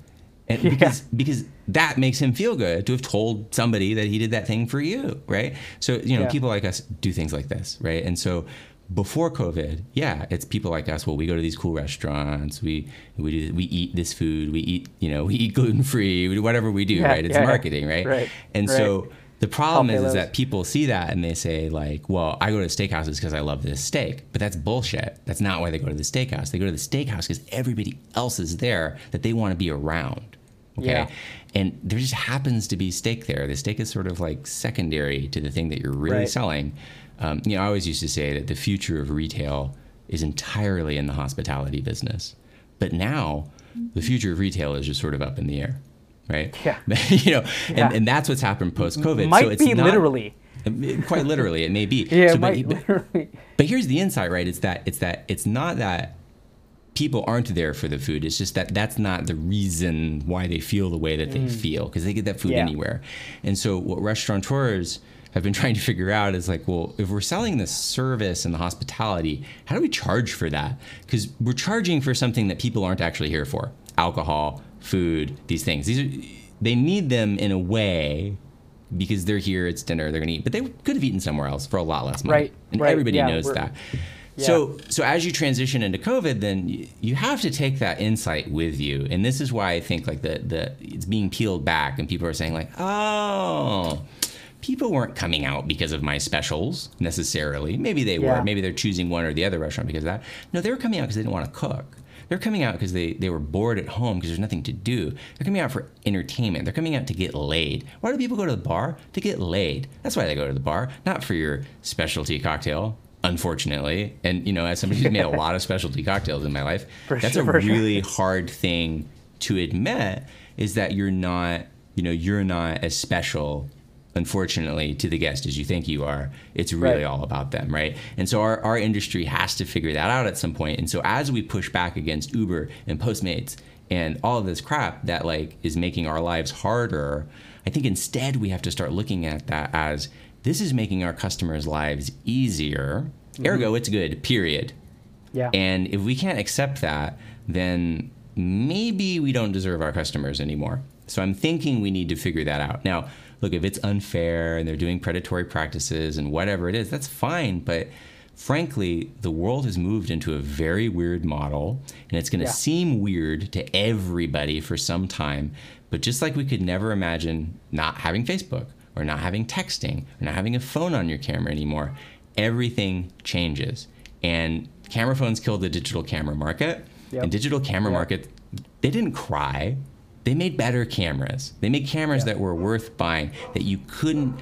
And Yeah. because because that makes him feel good to have told somebody that he did that thing for you, right? So you know, Yeah. people like us do things like this, right? And so before COVID, yeah, it's people like us. Well, we go to these cool restaurants. We we do, we eat this food. We eat you know *laughs* we eat gluten free. We do whatever we do, Yeah, right? It's yeah, marketing, right? Right, And right. so the problem is, is that people see that and they say like, well, I go to steakhouses because I love this steak, but that's bullshit. That's not why they go to the steakhouse. They go to the steakhouse because everybody else is there that they want to be around. Okay. Yeah. And there just happens to be steak there. The steak is sort of like secondary to the thing that you're really Right. selling. Um, you know, I always used to say that the future of retail is entirely in the hospitality business. But now the future of retail is just sort of up in the air, right? Yeah. *laughs* you know, and, Yeah. and that's what's happened post COVID. might so it's be not- literally. quite literally it may be *laughs* Yeah, So, might but, literally. but here's the insight right it's that it's that it's not that people aren't there for the food it's just that that's not the reason why they feel the way that they feel because they get that food Mm. Yeah. anywhere and so what restaurateurs have been trying to figure out is like well if we're selling the service and the hospitality how do we charge for that? Because we're charging for something that people aren't actually here for. Alcohol food these things. These are they need them in a way because they're here, it's dinner, they're gonna eat, but they could have eaten somewhere else for a lot less money. Right, And right, everybody yeah, knows that. So, so as you transition into COVID, then you, you have to take that insight with you, and this is why I think like the the it's being peeled back, and people are saying like, oh, people weren't coming out because of my specials necessarily. Maybe they Yeah. were. Maybe they're choosing one or the other restaurant because of that. No, they were coming out because they didn't want to cook. They're coming out because they, they were bored at home because there's nothing to do. They're coming out for entertainment. They're coming out to get laid. Why do people go to the bar? To get laid. That's why they go to the bar, not for your specialty cocktail, unfortunately. And, you know, as somebody who's made a lot of specialty cocktails in my life, *laughs* For that's sure, a for sure. really hard thing to admit is that you're not, you know, you're not as special unfortunately, to the guest as you think you are. It's really Right. all about them, right? And so our, our industry has to figure that out at some point. And so as we push back against Uber and Postmates and all of this crap that like is making our lives harder, I think instead we have to start looking at that as this is making our customers' lives easier. Ergo, mm-hmm. it's good, period. Yeah. And if we can't accept that, then maybe we don't deserve our customers anymore. So I'm thinking we need to figure that out. Now, look, if it's unfair and they're doing predatory practices and whatever it is, that's fine. But frankly, the world has moved into a very weird model, and it's going to Yeah. seem weird to everybody for some time. But just like we could never imagine not having Facebook or not having texting or not having a phone on your camera anymore, everything changes. And camera phones killed the digital camera market. Yep. And digital camera Yep. market, they didn't cry. They made better cameras. They made cameras Yeah. that were worth buying that you couldn't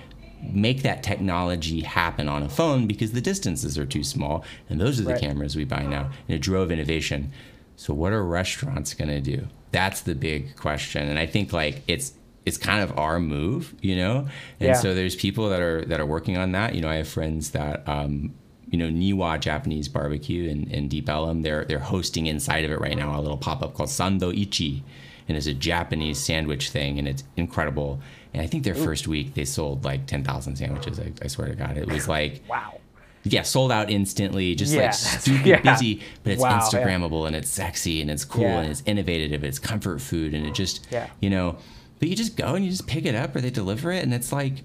make that technology happen on a phone because the distances are too small. And those are the Right. cameras we buy now. And it drove innovation. So what are restaurants going to do? That's the big question. And I think like it's it's kind of our move, you know. And Yeah. so there's people that are that are working on that. You know, I have friends that um, you know, Niwa Japanese barbecue in, in Deep Ellum. They're they're hosting inside of it right now a little pop up called Sandoitchi, and it's a Japanese sandwich thing, and it's incredible. And I think their first week they sold like ten thousand sandwiches. I, I swear to God, it was like wow. yeah, sold out instantly, just Yeah, like stupid *laughs* yeah. busy, but it's Wow, yeah. Instagrammable and it's sexy and it's cool Yeah. and it's innovative, it's comfort food and it just, Yeah. you know, but you just go and you just pick it up or they deliver it and it's like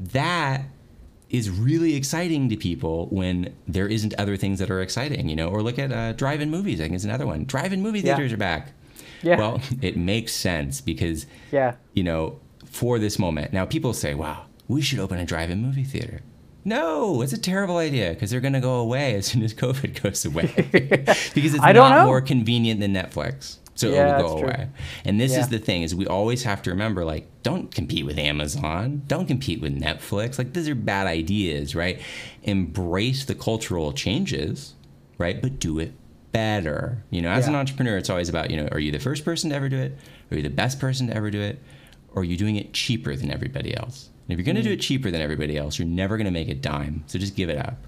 that is really exciting to people when there isn't other things that are exciting, you know, or look at uh, drive-in movies. I think is another one. Drive-in movie Yeah. theaters are back. Yeah. Well, *laughs* it makes sense because Yeah. you know, for this moment. Now, people say, wow, we should open a drive in movie theater. No, it's a terrible idea because they're going to go away as soon as *laughs* COVID goes away *laughs* because it's not more convenient than Netflix. So Yeah, it will go true. away. And this Yeah. is the thing is we always have to remember like don't compete with Amazon, don't compete with Netflix. Like these are bad ideas, right? Embrace the cultural changes, right? But do it better. You know, as an entrepreneur, it's always about, you know, are you the first person to ever do it? Are you the best person to ever do it? Or are you doing it cheaper than everybody else? And if you're going to do Mm. it cheaper than everybody else, you're never going to make a dime. So just give it up.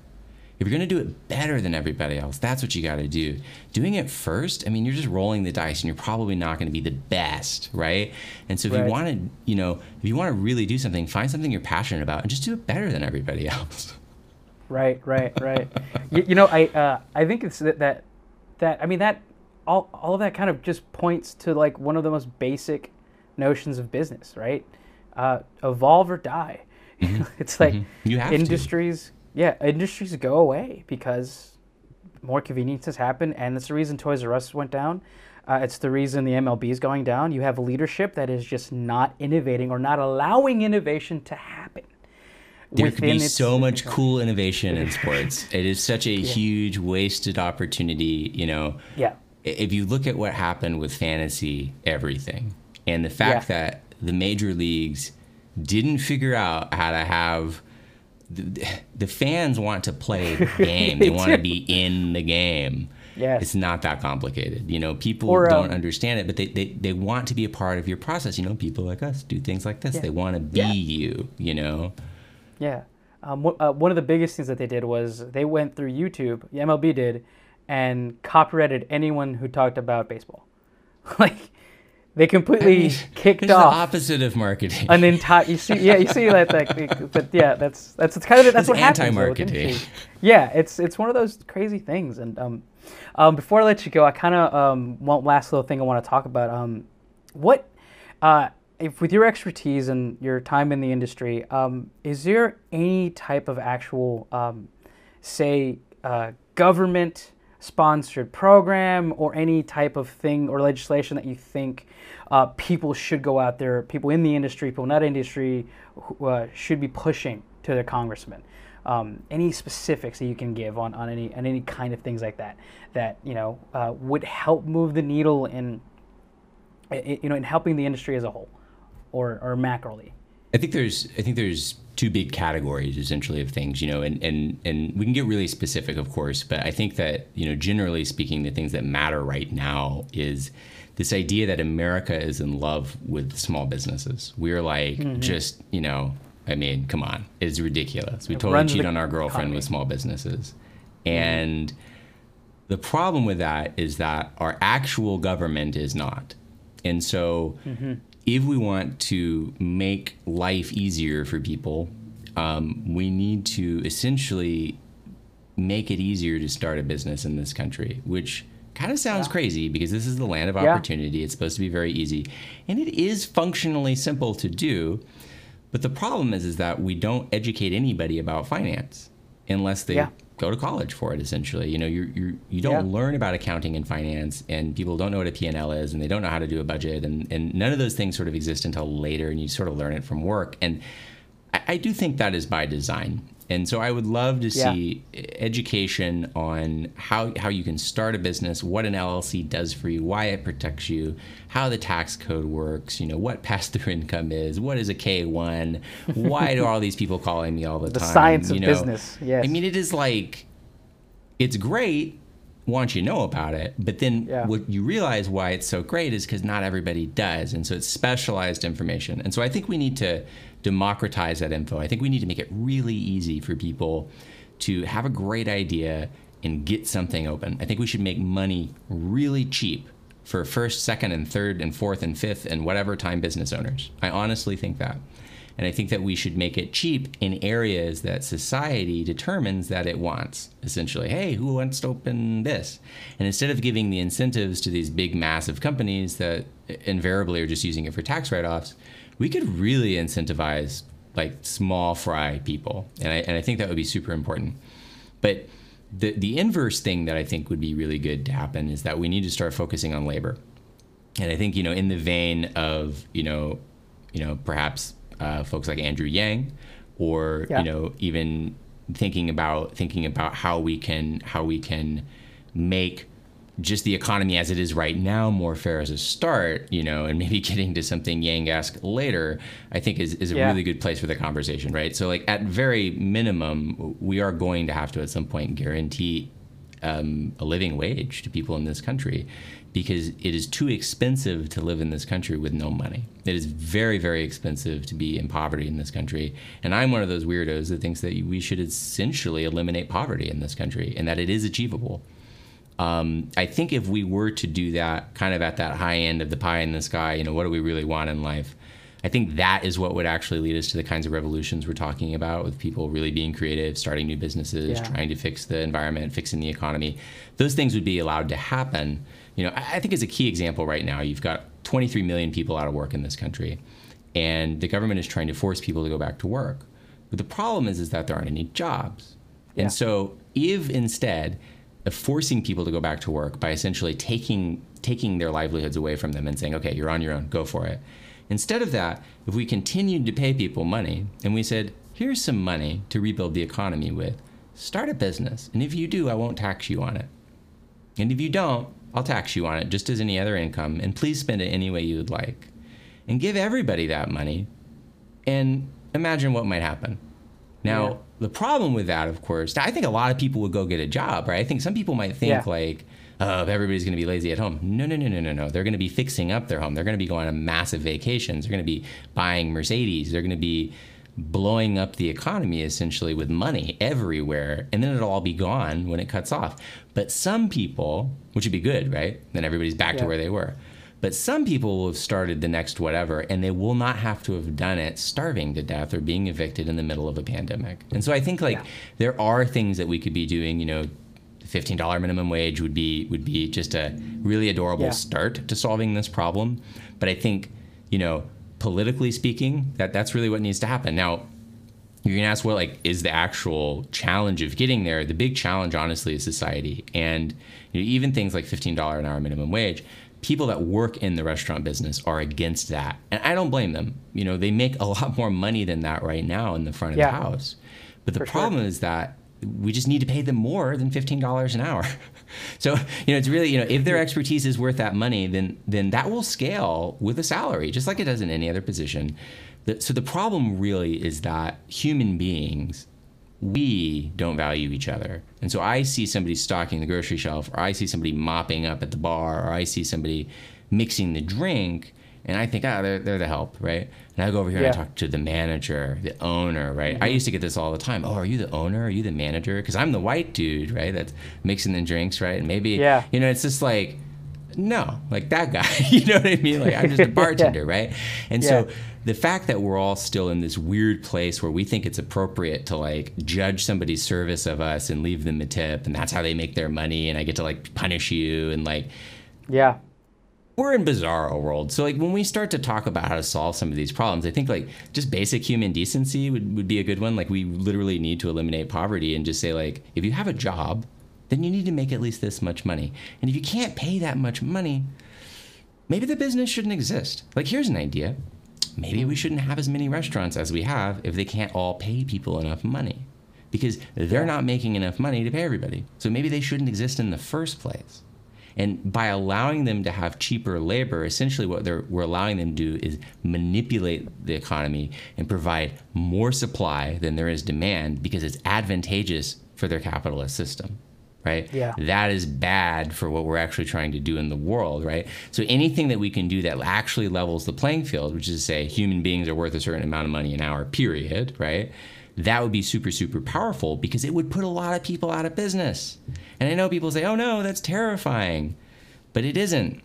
If you're going to do it better than everybody else, that's what you got to do. Doing it first, I mean, you're just rolling the dice and you're probably not going to be the best, right? And so if Right. you want to, you know, if you want to really do something, find something you're passionate about and just do it better than everybody *laughs* else. Right, right, right. you, you know, I uh, I think it's that, that that I mean that all all of that kind of just points to like one of the most basic notions of business, right? Uh, evolve or die. *laughs* it's like You have to. industries, yeah, industries go away because more conveniences happen, and it's the reason Toys R Us went down. Uh, it's the reason the MLB is going down. You have leadership that is just not innovating or not allowing innovation to happen. There could be so much cool innovation in sports. *laughs* It is such a huge wasted opportunity, you know. Yeah. If you look at what happened with fantasy everything and the fact Yeah. that the major leagues didn't figure out how to have the, the fans want to play *laughs* the game. They They want to be in the game. Yes. It's not that complicated. You know, people Or, don't um, understand it, but they, they, they want to be a part of your process. You know, people like us do things like this. Yeah. They want to be Yeah. you, you know? Yeah. Um, uh, one of the biggest things that they did was they went through YouTube, the MLB did, and copyrighted anyone who talked about baseball. *laughs* like, they completely kicked It's the opposite of marketing. an entire. You see, yeah, you see that, like, but yeah, that's that's it's kind of that's It's what happens. though with anti-marketing. industry. Yeah, it's it's one of those crazy things. And um, um, before I let you go, I kind of um, one last little thing I want to talk about. Um, what, uh, if with your expertise and your time in the industry, um, is there any type of actual, um, say, uh, government sponsored program or any type of thing or legislation that you think uh, people should go out there, people in the industry, people not industry, who, uh, should be pushing to their congressman? Um, any specifics that you can give on, on any on any kind of things like that that you know uh, would help move the needle in you know in helping the industry as a whole or or macroly I think there's I think there's two big categories essentially of things, you know, and, and and we can get really specific, of course, but I think that, you know, generally speaking, the things that matter right now is this idea that America is in love with small businesses. We're like mm-hmm. just, you know, I mean, come on, it's ridiculous. We It totally cheat on our girlfriend economy. with small businesses. Mm-hmm. And the problem with that is that our actual government is not. And so, mm-hmm. If we want to make life easier for people, um, we need to essentially make it easier to start a business in this country, which kind of sounds crazy because this is the land of Yeah. opportunity. It's supposed to be very easy. And it is functionally simple to do. But the problem is, is that we don't educate anybody about finance unless they Yeah. Go to college for it. Essentially, you know, you you you don't Yeah. learn about accounting and finance, and people don't know what a p&l is, and they don't know how to do a budget, and and none of those things sort of exist until later, and you sort of learn it from work. And I, I do think that is by design. And so I would love to Yeah. see education on how, how you can start a business, what an LLC does for you, why it protects you, how the tax code works, you know, what *laughs* pass-through income is, what is a K1, why do all these people calling me all the, *laughs* The time? science of know? business, yes. I mean, it is like, it's great once you know about it, but then Yeah. what you realize why it's so great is because not everybody does, and so it's specialized information. And so I think we need to democratize that info. I think we need to make it really easy for people to have a great idea and get something open. I think we should make money really cheap for first, second, and third, and fourth, and fifth, and whatever time business owners. I honestly think that. And I think that we should make it cheap in areas that society determines that it wants. Essentially, hey, who wants to open this? And instead of giving the incentives to these big, massive companies that invariably are just using it for tax write offs, we could really incentivize like small fry people. And I, and I think that would be super important. But the, the inverse thing that I think would be really good to happen is that we need to start focusing on labor. And I think, you know, in the vein of, you know, you know, perhaps uh, folks like Andrew Yang, or Yeah. you know, even thinking about thinking about how we can how we can make just the economy as it is right now more fair as a start, you know, and *laughs* maybe getting to something Yang-esque later, I think is, is a Yeah. really good place for the conversation, right? So like at very minimum, we are going to have to at some point guarantee um, a living wage to people in this country because it is too expensive to live in this country with no money. It is very, very expensive to be in poverty in this country. And I'm one of those weirdos that thinks that we should essentially eliminate poverty in this country and that it is achievable. Um, I think if we were to do that kind of at that high end of the pie in the sky, you know, what do we really want in life? I think that is what would actually lead us to the kinds of revolutions we're talking about with people really being creative, starting new businesses, Yeah. trying to fix the environment, fixing the economy. Those things would be allowed to happen. You know, I think as a key example right now, you've got 23 million people out of work in this country, and the government is trying to force people to go back to work. But the problem is, is that there aren't any jobs. Yeah. And so, if instead forcing people to go back to work by essentially taking taking their livelihoods away from them and saying, "Okay, you're on your own, go for it," instead of that, if we continued to pay people money and we said, "Here's some money to rebuild the economy with, start a business, and if you do, I won't tax you on it, and if you don't, I'll tax you on it just as any other income, and please spend it any way you would like," and give everybody that money, and imagine what might happen. Now, Yeah. the problem with that, of course, I think a lot of people would go get a job, right? I think some people might think Yeah. like, oh, everybody's going to be lazy at home. No, no, no, no, no, no. They're going to be fixing up their home. They're going to be going on massive vacations. They're going to be buying Mercedes. They're going to be blowing up the economy essentially with money everywhere. And then it'll all be gone when it cuts off. But some people, which would be good, right? Then everybody's back to where they were. But some people will have started the next whatever, and they will not have to have done it starving to death or being evicted in the middle of a pandemic. And so I think like Yeah. there are things that we could be doing. You know, fifteen dollar minimum wage would be would be just a really adorable Yeah. start to solving this problem. But I think you know, politically speaking, that that's really what needs to happen. Now, you're gonna ask, well, like, is the actual challenge of getting there? The big challenge, honestly, is society, and you know, even things like fifteen dollar an hour minimum wage. People that work in the restaurant business are against that, and I don't blame them. You know, they make a *laughs* lot more money than that right now in the front of Yeah. the house. But the For sure. problem is that we just need to pay them more than fifteen dollars an hour. *laughs* so you know, it's really you know, if their expertise is worth that money, then then that will scale with a salary, just like it does in any other position. The, so the problem really is that human beings we don't value each other. And so I see somebody stocking the grocery shelf, or I see somebody mopping up at the bar, or I see somebody mixing the drink, and I think, ah, they're, they're the help, right? And I go over here Yeah. and I talk to the manager, the owner, right? I used to get this all the time. Oh, are you the owner? Are you the manager? Because I'm the white dude, right? That's mixing the drinks, right? And maybe, Yeah. you know, it's just like, no, like that guy. *laughs* you know what I mean? Like I'm just a *laughs* bartender, right? And so Yeah. The fact that we're all still in this weird place where we think it's appropriate to like judge somebody's service of us and leave them a tip, and that's how they make their money, and I get to like punish you and like Yeah. we're in bizarro world. So like when we start to talk about how to solve some of these problems, I think like just basic human decency would, would be a good one. Like we literally need to eliminate poverty and just say like if you have a job, then you need to make at least this much money. And if you can't pay that much money, maybe the business shouldn't exist. Like here's an idea. Maybe we shouldn't have as many restaurants as we have if they can't all pay people enough money. Because they're not making enough money to pay everybody. So maybe they shouldn't exist in the first place. And by allowing them to have cheaper labor, essentially what we're allowing them to do is manipulate the economy and provide more supply than there is demand because it's advantageous for their capitalist system, right? Yeah. That is bad for what we're actually trying to do in the world, right? So anything that we can do that actually levels the playing field, which is to say human beings are worth a certain amount of money an hour, period, right? That would be super, super powerful because it would put a lot of people out of business. And I know people say, oh no, that's terrifying. But it isn't.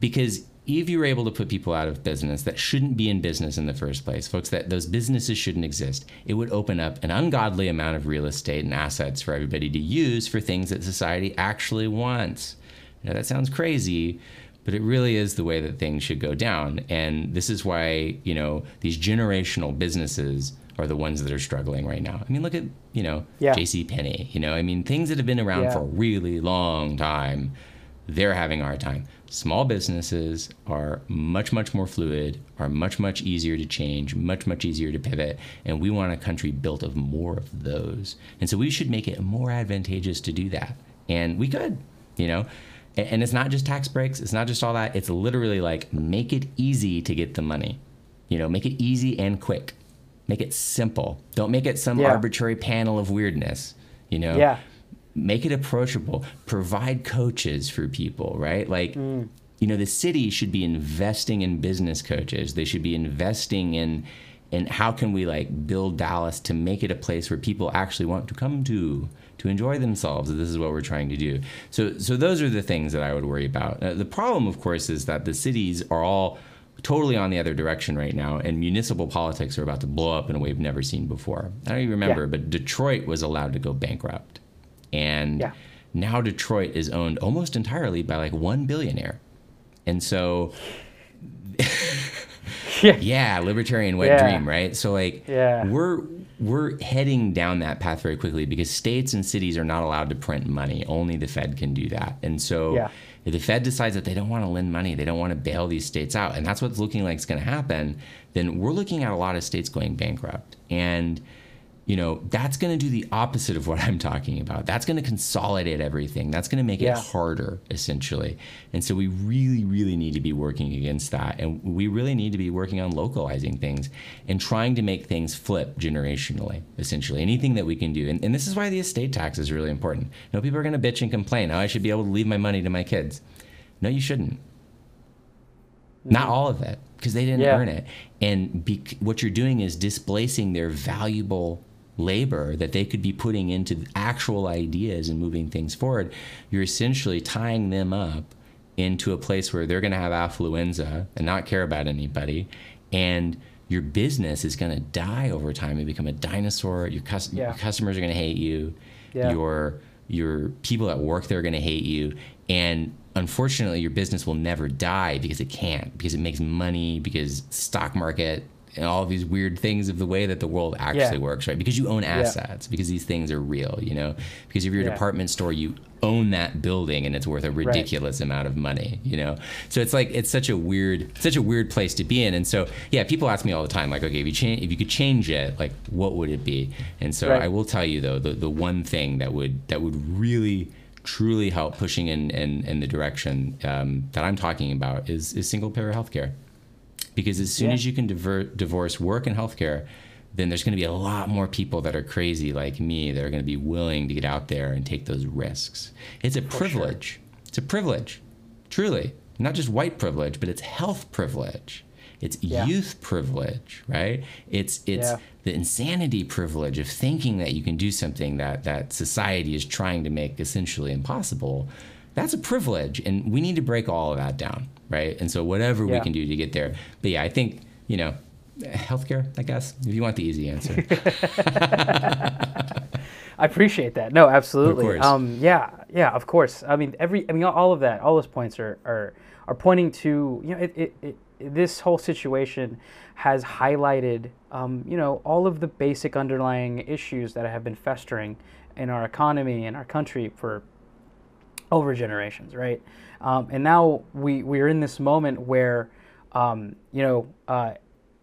Because if you were able to put people out of business that shouldn't be in business in the first place, folks, that those businesses shouldn't exist, it would open up an ungodly amount of real estate and assets for everybody to use for things that society actually wants. Now, that sounds crazy, but it really is the way that things should go down. And this is why, you know, these generational businesses are the ones that are struggling right now. I mean, look at, you know, Yeah. JC Penney, you know, I mean, things that have been around Yeah. for a really long time, they're having a hard time. Small businesses are much, much more fluid, are much, much easier to change, much, much easier to pivot. And we want a country built of more of those. And so we should make it more advantageous to do that. And we could, you know. And it's not just tax breaks, it's not just all that. It's literally like make it easy to get the money. You know, make it easy and quick. Make it simple. Don't make it some Yeah. arbitrary panel of weirdness. You know, Yeah. Make it approachable provide coaches for people right? Like Mm. you know the city should be investing in business coaches. They should be investing in in how can we like build dallas to make it a place where people actually want to come to to enjoy themselves this is what we're trying to do. So so those are the things that i would worry about. Uh, the problem of course is that the cities are all totally on the other direction right now and municipal politics are about to blow up in a way we've never seen before. I don't even remember Yeah. but detroit was allowed to go bankrupt and Yeah. now Detroit is owned almost entirely by like one billionaire. And so, *laughs* Yeah. yeah, libertarian wet Yeah. dream, right? So like, Yeah. we're we're heading down that path very quickly because states and cities are not allowed to print money. Only the Fed can do that. And so, Yeah. if the Fed decides that they don't want to lend money, they don't want to bail these states out, and that's what's looking like it's going to happen, then we're looking at a lot of states going bankrupt. And you know, that's going to do the opposite of what I'm talking about. That's going to consolidate everything. That's going to make Yeah. it harder, essentially. And so we really, really need to be working against that. And we really need to be working on localizing things and trying to make things flip generationally, essentially. Anything that we can do. And, and this is why the estate tax is really important. You know, people are going to bitch and complain, oh, I should be able to leave my money to my kids. No, you shouldn't. Mm-hmm. Not all of it, because they didn't Yeah. earn it. And bec what you're doing is displacing their valuable labor that they could be putting into actual ideas and moving things forward. You're essentially tying them up into a place where they're going to have affluenza and not care about anybody. And your business is going to die over time and become a dinosaur. Your, cus- Yeah. your customers are going to hate you. Yeah. Your your people at work they're going to hate you and unfortunately your business will never die because it can't because it makes money because stock market and all these weird things of the way that the world actually Yeah. works right? Because you own assets because these things are real you know? Because if you're a Yeah. department store you own that building and it's worth a ridiculous amount of money you know? So it's like it's such a weird such a weird place to be in. And so yeah people ask me all the time like okay if you change if you could change it like what would it be? And so Right. i will tell you though the, the one thing that would that would really truly help pushing in in, in the direction um, that i'm talking about is is single payer healthcare because as soon Yeah. as you can diver, divorce work and healthcare then there's going to be a lot more people that are crazy like me that are going to be willing to get out there and take those risks it's a privilege it's a privilege truly not just white privilege, but it's health privilege. It's Yeah. youth privilege, right? It's it's Yeah. the insanity privilege of thinking that you can do something that that society is trying to make essentially impossible. That's a privilege, and we need to break all of that down, right? And so whatever we can do to get there. But yeah, I think you know, healthcare. I guess if you want the easy answer. *laughs* I appreciate that. No, absolutely. course. Um, yeah, yeah, of course. I mean, every, I mean, all of that, all those points are are, are pointing to, you know, it, it, it, this whole situation has highlighted, um, you know, all of the basic underlying issues that have been festering in our economy and our country for over generations, right? Um, and now we we are in this moment where, um, you know, uh,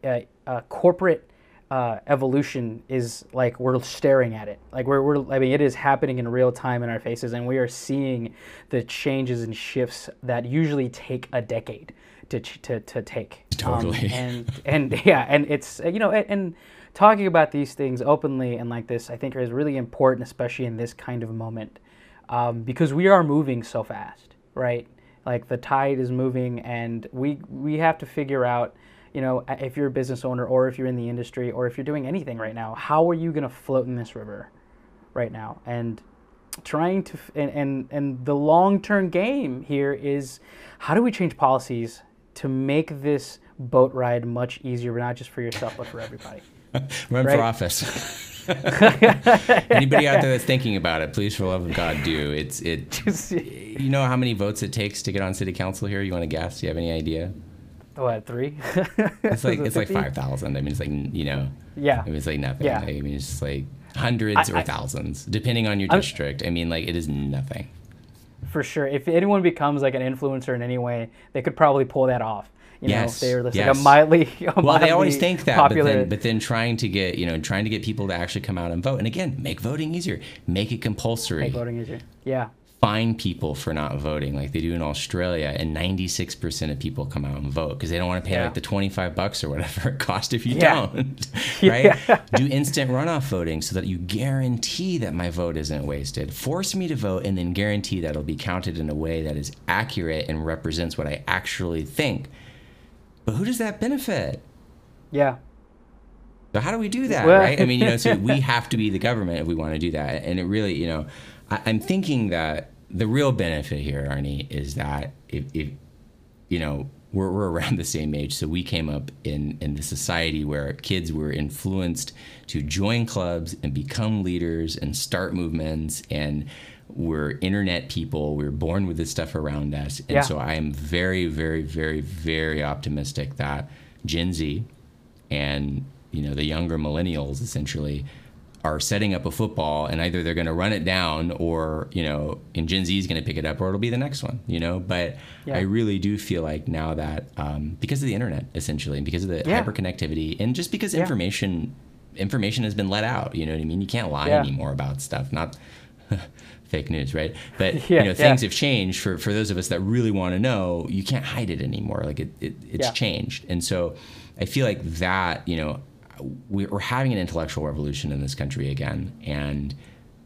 uh, uh, corporate uh, evolution is like we're staring at it. Like we're, we're I mean, it is happening in real time in our faces, and we are seeing the changes and shifts that usually take a decade to ch- to, to take. Um, Totally. and and *laughs* yeah, and it's you know, and, and talking about these things openly and like this, I think is really important, especially in this kind of moment um, because we are moving so fast, right? Like the tide is moving, and we we have to figure out, you know, if you're a business owner or if you're in the industry or if you're doing anything right now, how are you going to float in this river, right now? And trying to and and, and the long term game here is, how do we change policies to make this boat ride much easier, not just for yourself but for everybody? *laughs* Run Right. for office. *laughs* *laughs* Anybody out there that's thinking about it, please, for the love of God, do. It's it. *laughs* You know how many votes it takes to get on city council here? You want to guess? Do you have any idea? Oh, what three? *laughs* It's like Was it it's like five thousand. I mean, it's like you know. Yeah. I mean, it's like nothing. Yeah. I mean, it's just like hundreds I- or I- thousands, depending on your I'm- district. I mean, like it is nothing. for sure. If anyone becomes like an influencer in any way, they could probably pull that off. You Yes, know, they're like yes. a mildly, *laughs* a Well, they always think that, popular. but then, but then trying to get you know trying to get people to actually come out and vote. And again, make voting easier. Make it compulsory. make voting easier. Yeah, fine people for not voting like they do in Australia and 96% of people come out and vote because they don't want to pay Yeah. like the 25 bucks or whatever it costs if you Yeah. don't *laughs* right Yeah. do instant runoff voting so that you guarantee that my vote isn't wasted force me to vote and then guarantee that it'll be counted in a way that is accurate and represents what I actually think but who does that benefit yeah, so how do we do that, Well- right? I mean, you know, so *laughs* we have to be the government if we want to do that. And it really, you know, I, I'm thinking that the real benefit here, Arnie, is that if, if you know, we're, we're around the same age, so we came up in in the society where kids were influenced to join clubs and become leaders and start movements and we're internet people. We're born with this stuff around us, and Yeah. so I am very, very, very, very optimistic that Gen Z and you know the younger millennials essentially are setting up a football and either they're going to run it down or you know and gen z is going to pick it up or it'll be the next one you know but Yeah. i really do feel like now that um, because of the internet essentially and because of the Yeah. hyperconnectivity and just because information information has been let out you know what i mean you can't lie anymore about stuff not *laughs* fake news right? But *laughs* Yeah, you know yeah. things have changed for for those of us that really want to know. You can't hide it anymore. Like it, it it's Yeah. changed. And so i feel like that you know we- we're having an intellectual revolution in this country again. And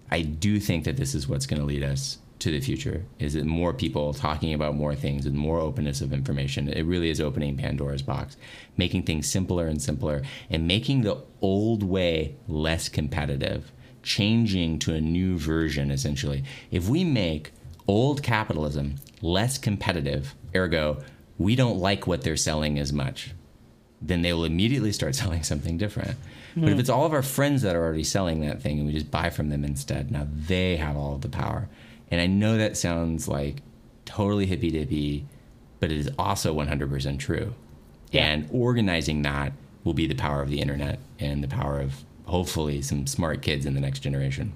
i do think that this is what's going to lead us to the future is it more people talking about more things and more openness of information. It really is opening pandora's box making things simpler and simpler and making the old way less competitive changing to a new version essentially if we make old capitalism less competitive ergo we don't like what they're selling as much then they will immediately start *laughs* selling something different. But if hmm. it's all of our friends that are already selling that thing and we just buy from them instead, now they have all of the power. And I know that sounds like totally hippy dippy, but it is also 100% true. Yeah. And organizing that will be the power of the internet and the power of hopefully some smart kids in the next generation.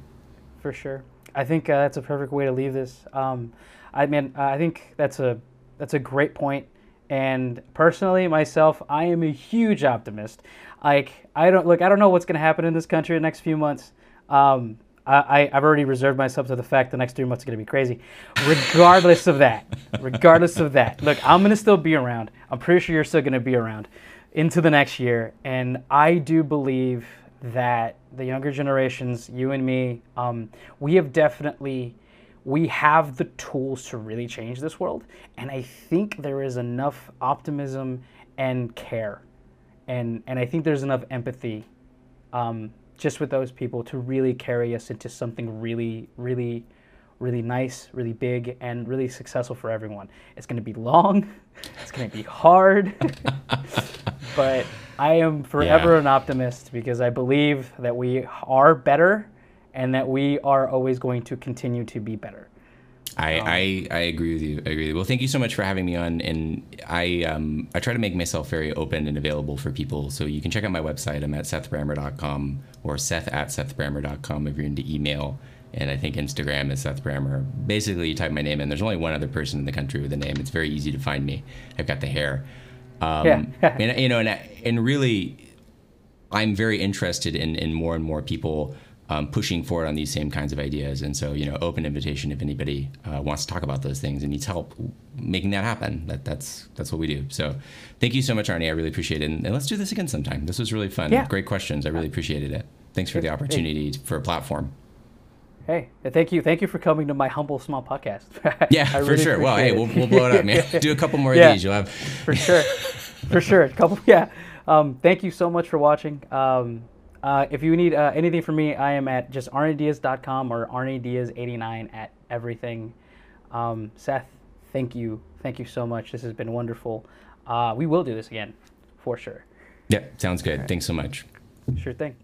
for sure. I think uh, that's a perfect way to leave this. Um, I mean, I think that's a that's a great point. And personally, myself, I am a huge optimist. Like, I don't look. I don't know what's going to happen in this country in the next few months. Um, I, I've already reserved myself to the fact the next three months are going to be crazy. Regardless of that, regardless of that, look, I'm going to still be around. I'm pretty sure you're still going to be around into the next year. And I do believe that the younger generations, you and me, um, we have definitely we have the tools to really change this world. And I think there is enough optimism and care. And, and I think there's enough empathy um, just with those people to really carry us into something really, really, really nice, really big, and really successful for everyone. It's going to be long, *laughs* it's going to be hard, *laughs* but I am forever Yeah. an optimist because I believe that we are better and that we are always going to continue to be better. I, I, I agree with you. I agree with you. Well, thank you so much for having me on. And I um, I try to make myself very open and available for people. So you can check out my website. I'm at sethbrammer.com or seth at sethbrammer.com if you're into email. And I think Instagram is Seth Brammer. Basically, you type my name in. There's only one other person in the country with a name. It's very easy to find me. I've got the hair. Um, Yeah. *laughs* and, you know, and, and really, I'm very interested in, in more and more people um, pushing forward on these same kinds of ideas. And so, you know, open invitation if anybody uh, wants to talk about those things and needs help making that happen. That that's that's what we do. So, thank you so much, Arnie. I really appreciate it. And, and let's do this again sometime. This was really fun. Yeah. Great questions. I really appreciated it. Thanks for the opportunity for a platform. Hey, thank you, thank you for coming to my humble small podcast. *laughs* Yeah, I for sure. Well, hey, we'll, we'll blow it up, man. *laughs* Do a couple more Yeah. of these. You'll have. for sure, for sure. A *laughs* couple, yeah. Um, thank you so much for watching. Um, uh, if you need uh, anything from me, I am at just arniediaz.com or arniediaz89 at everything. Um, Seth, thank you, thank you so much. This has been wonderful. Uh, we will do this again, for sure. Yeah, sounds good. Thanks so much. Sure thing.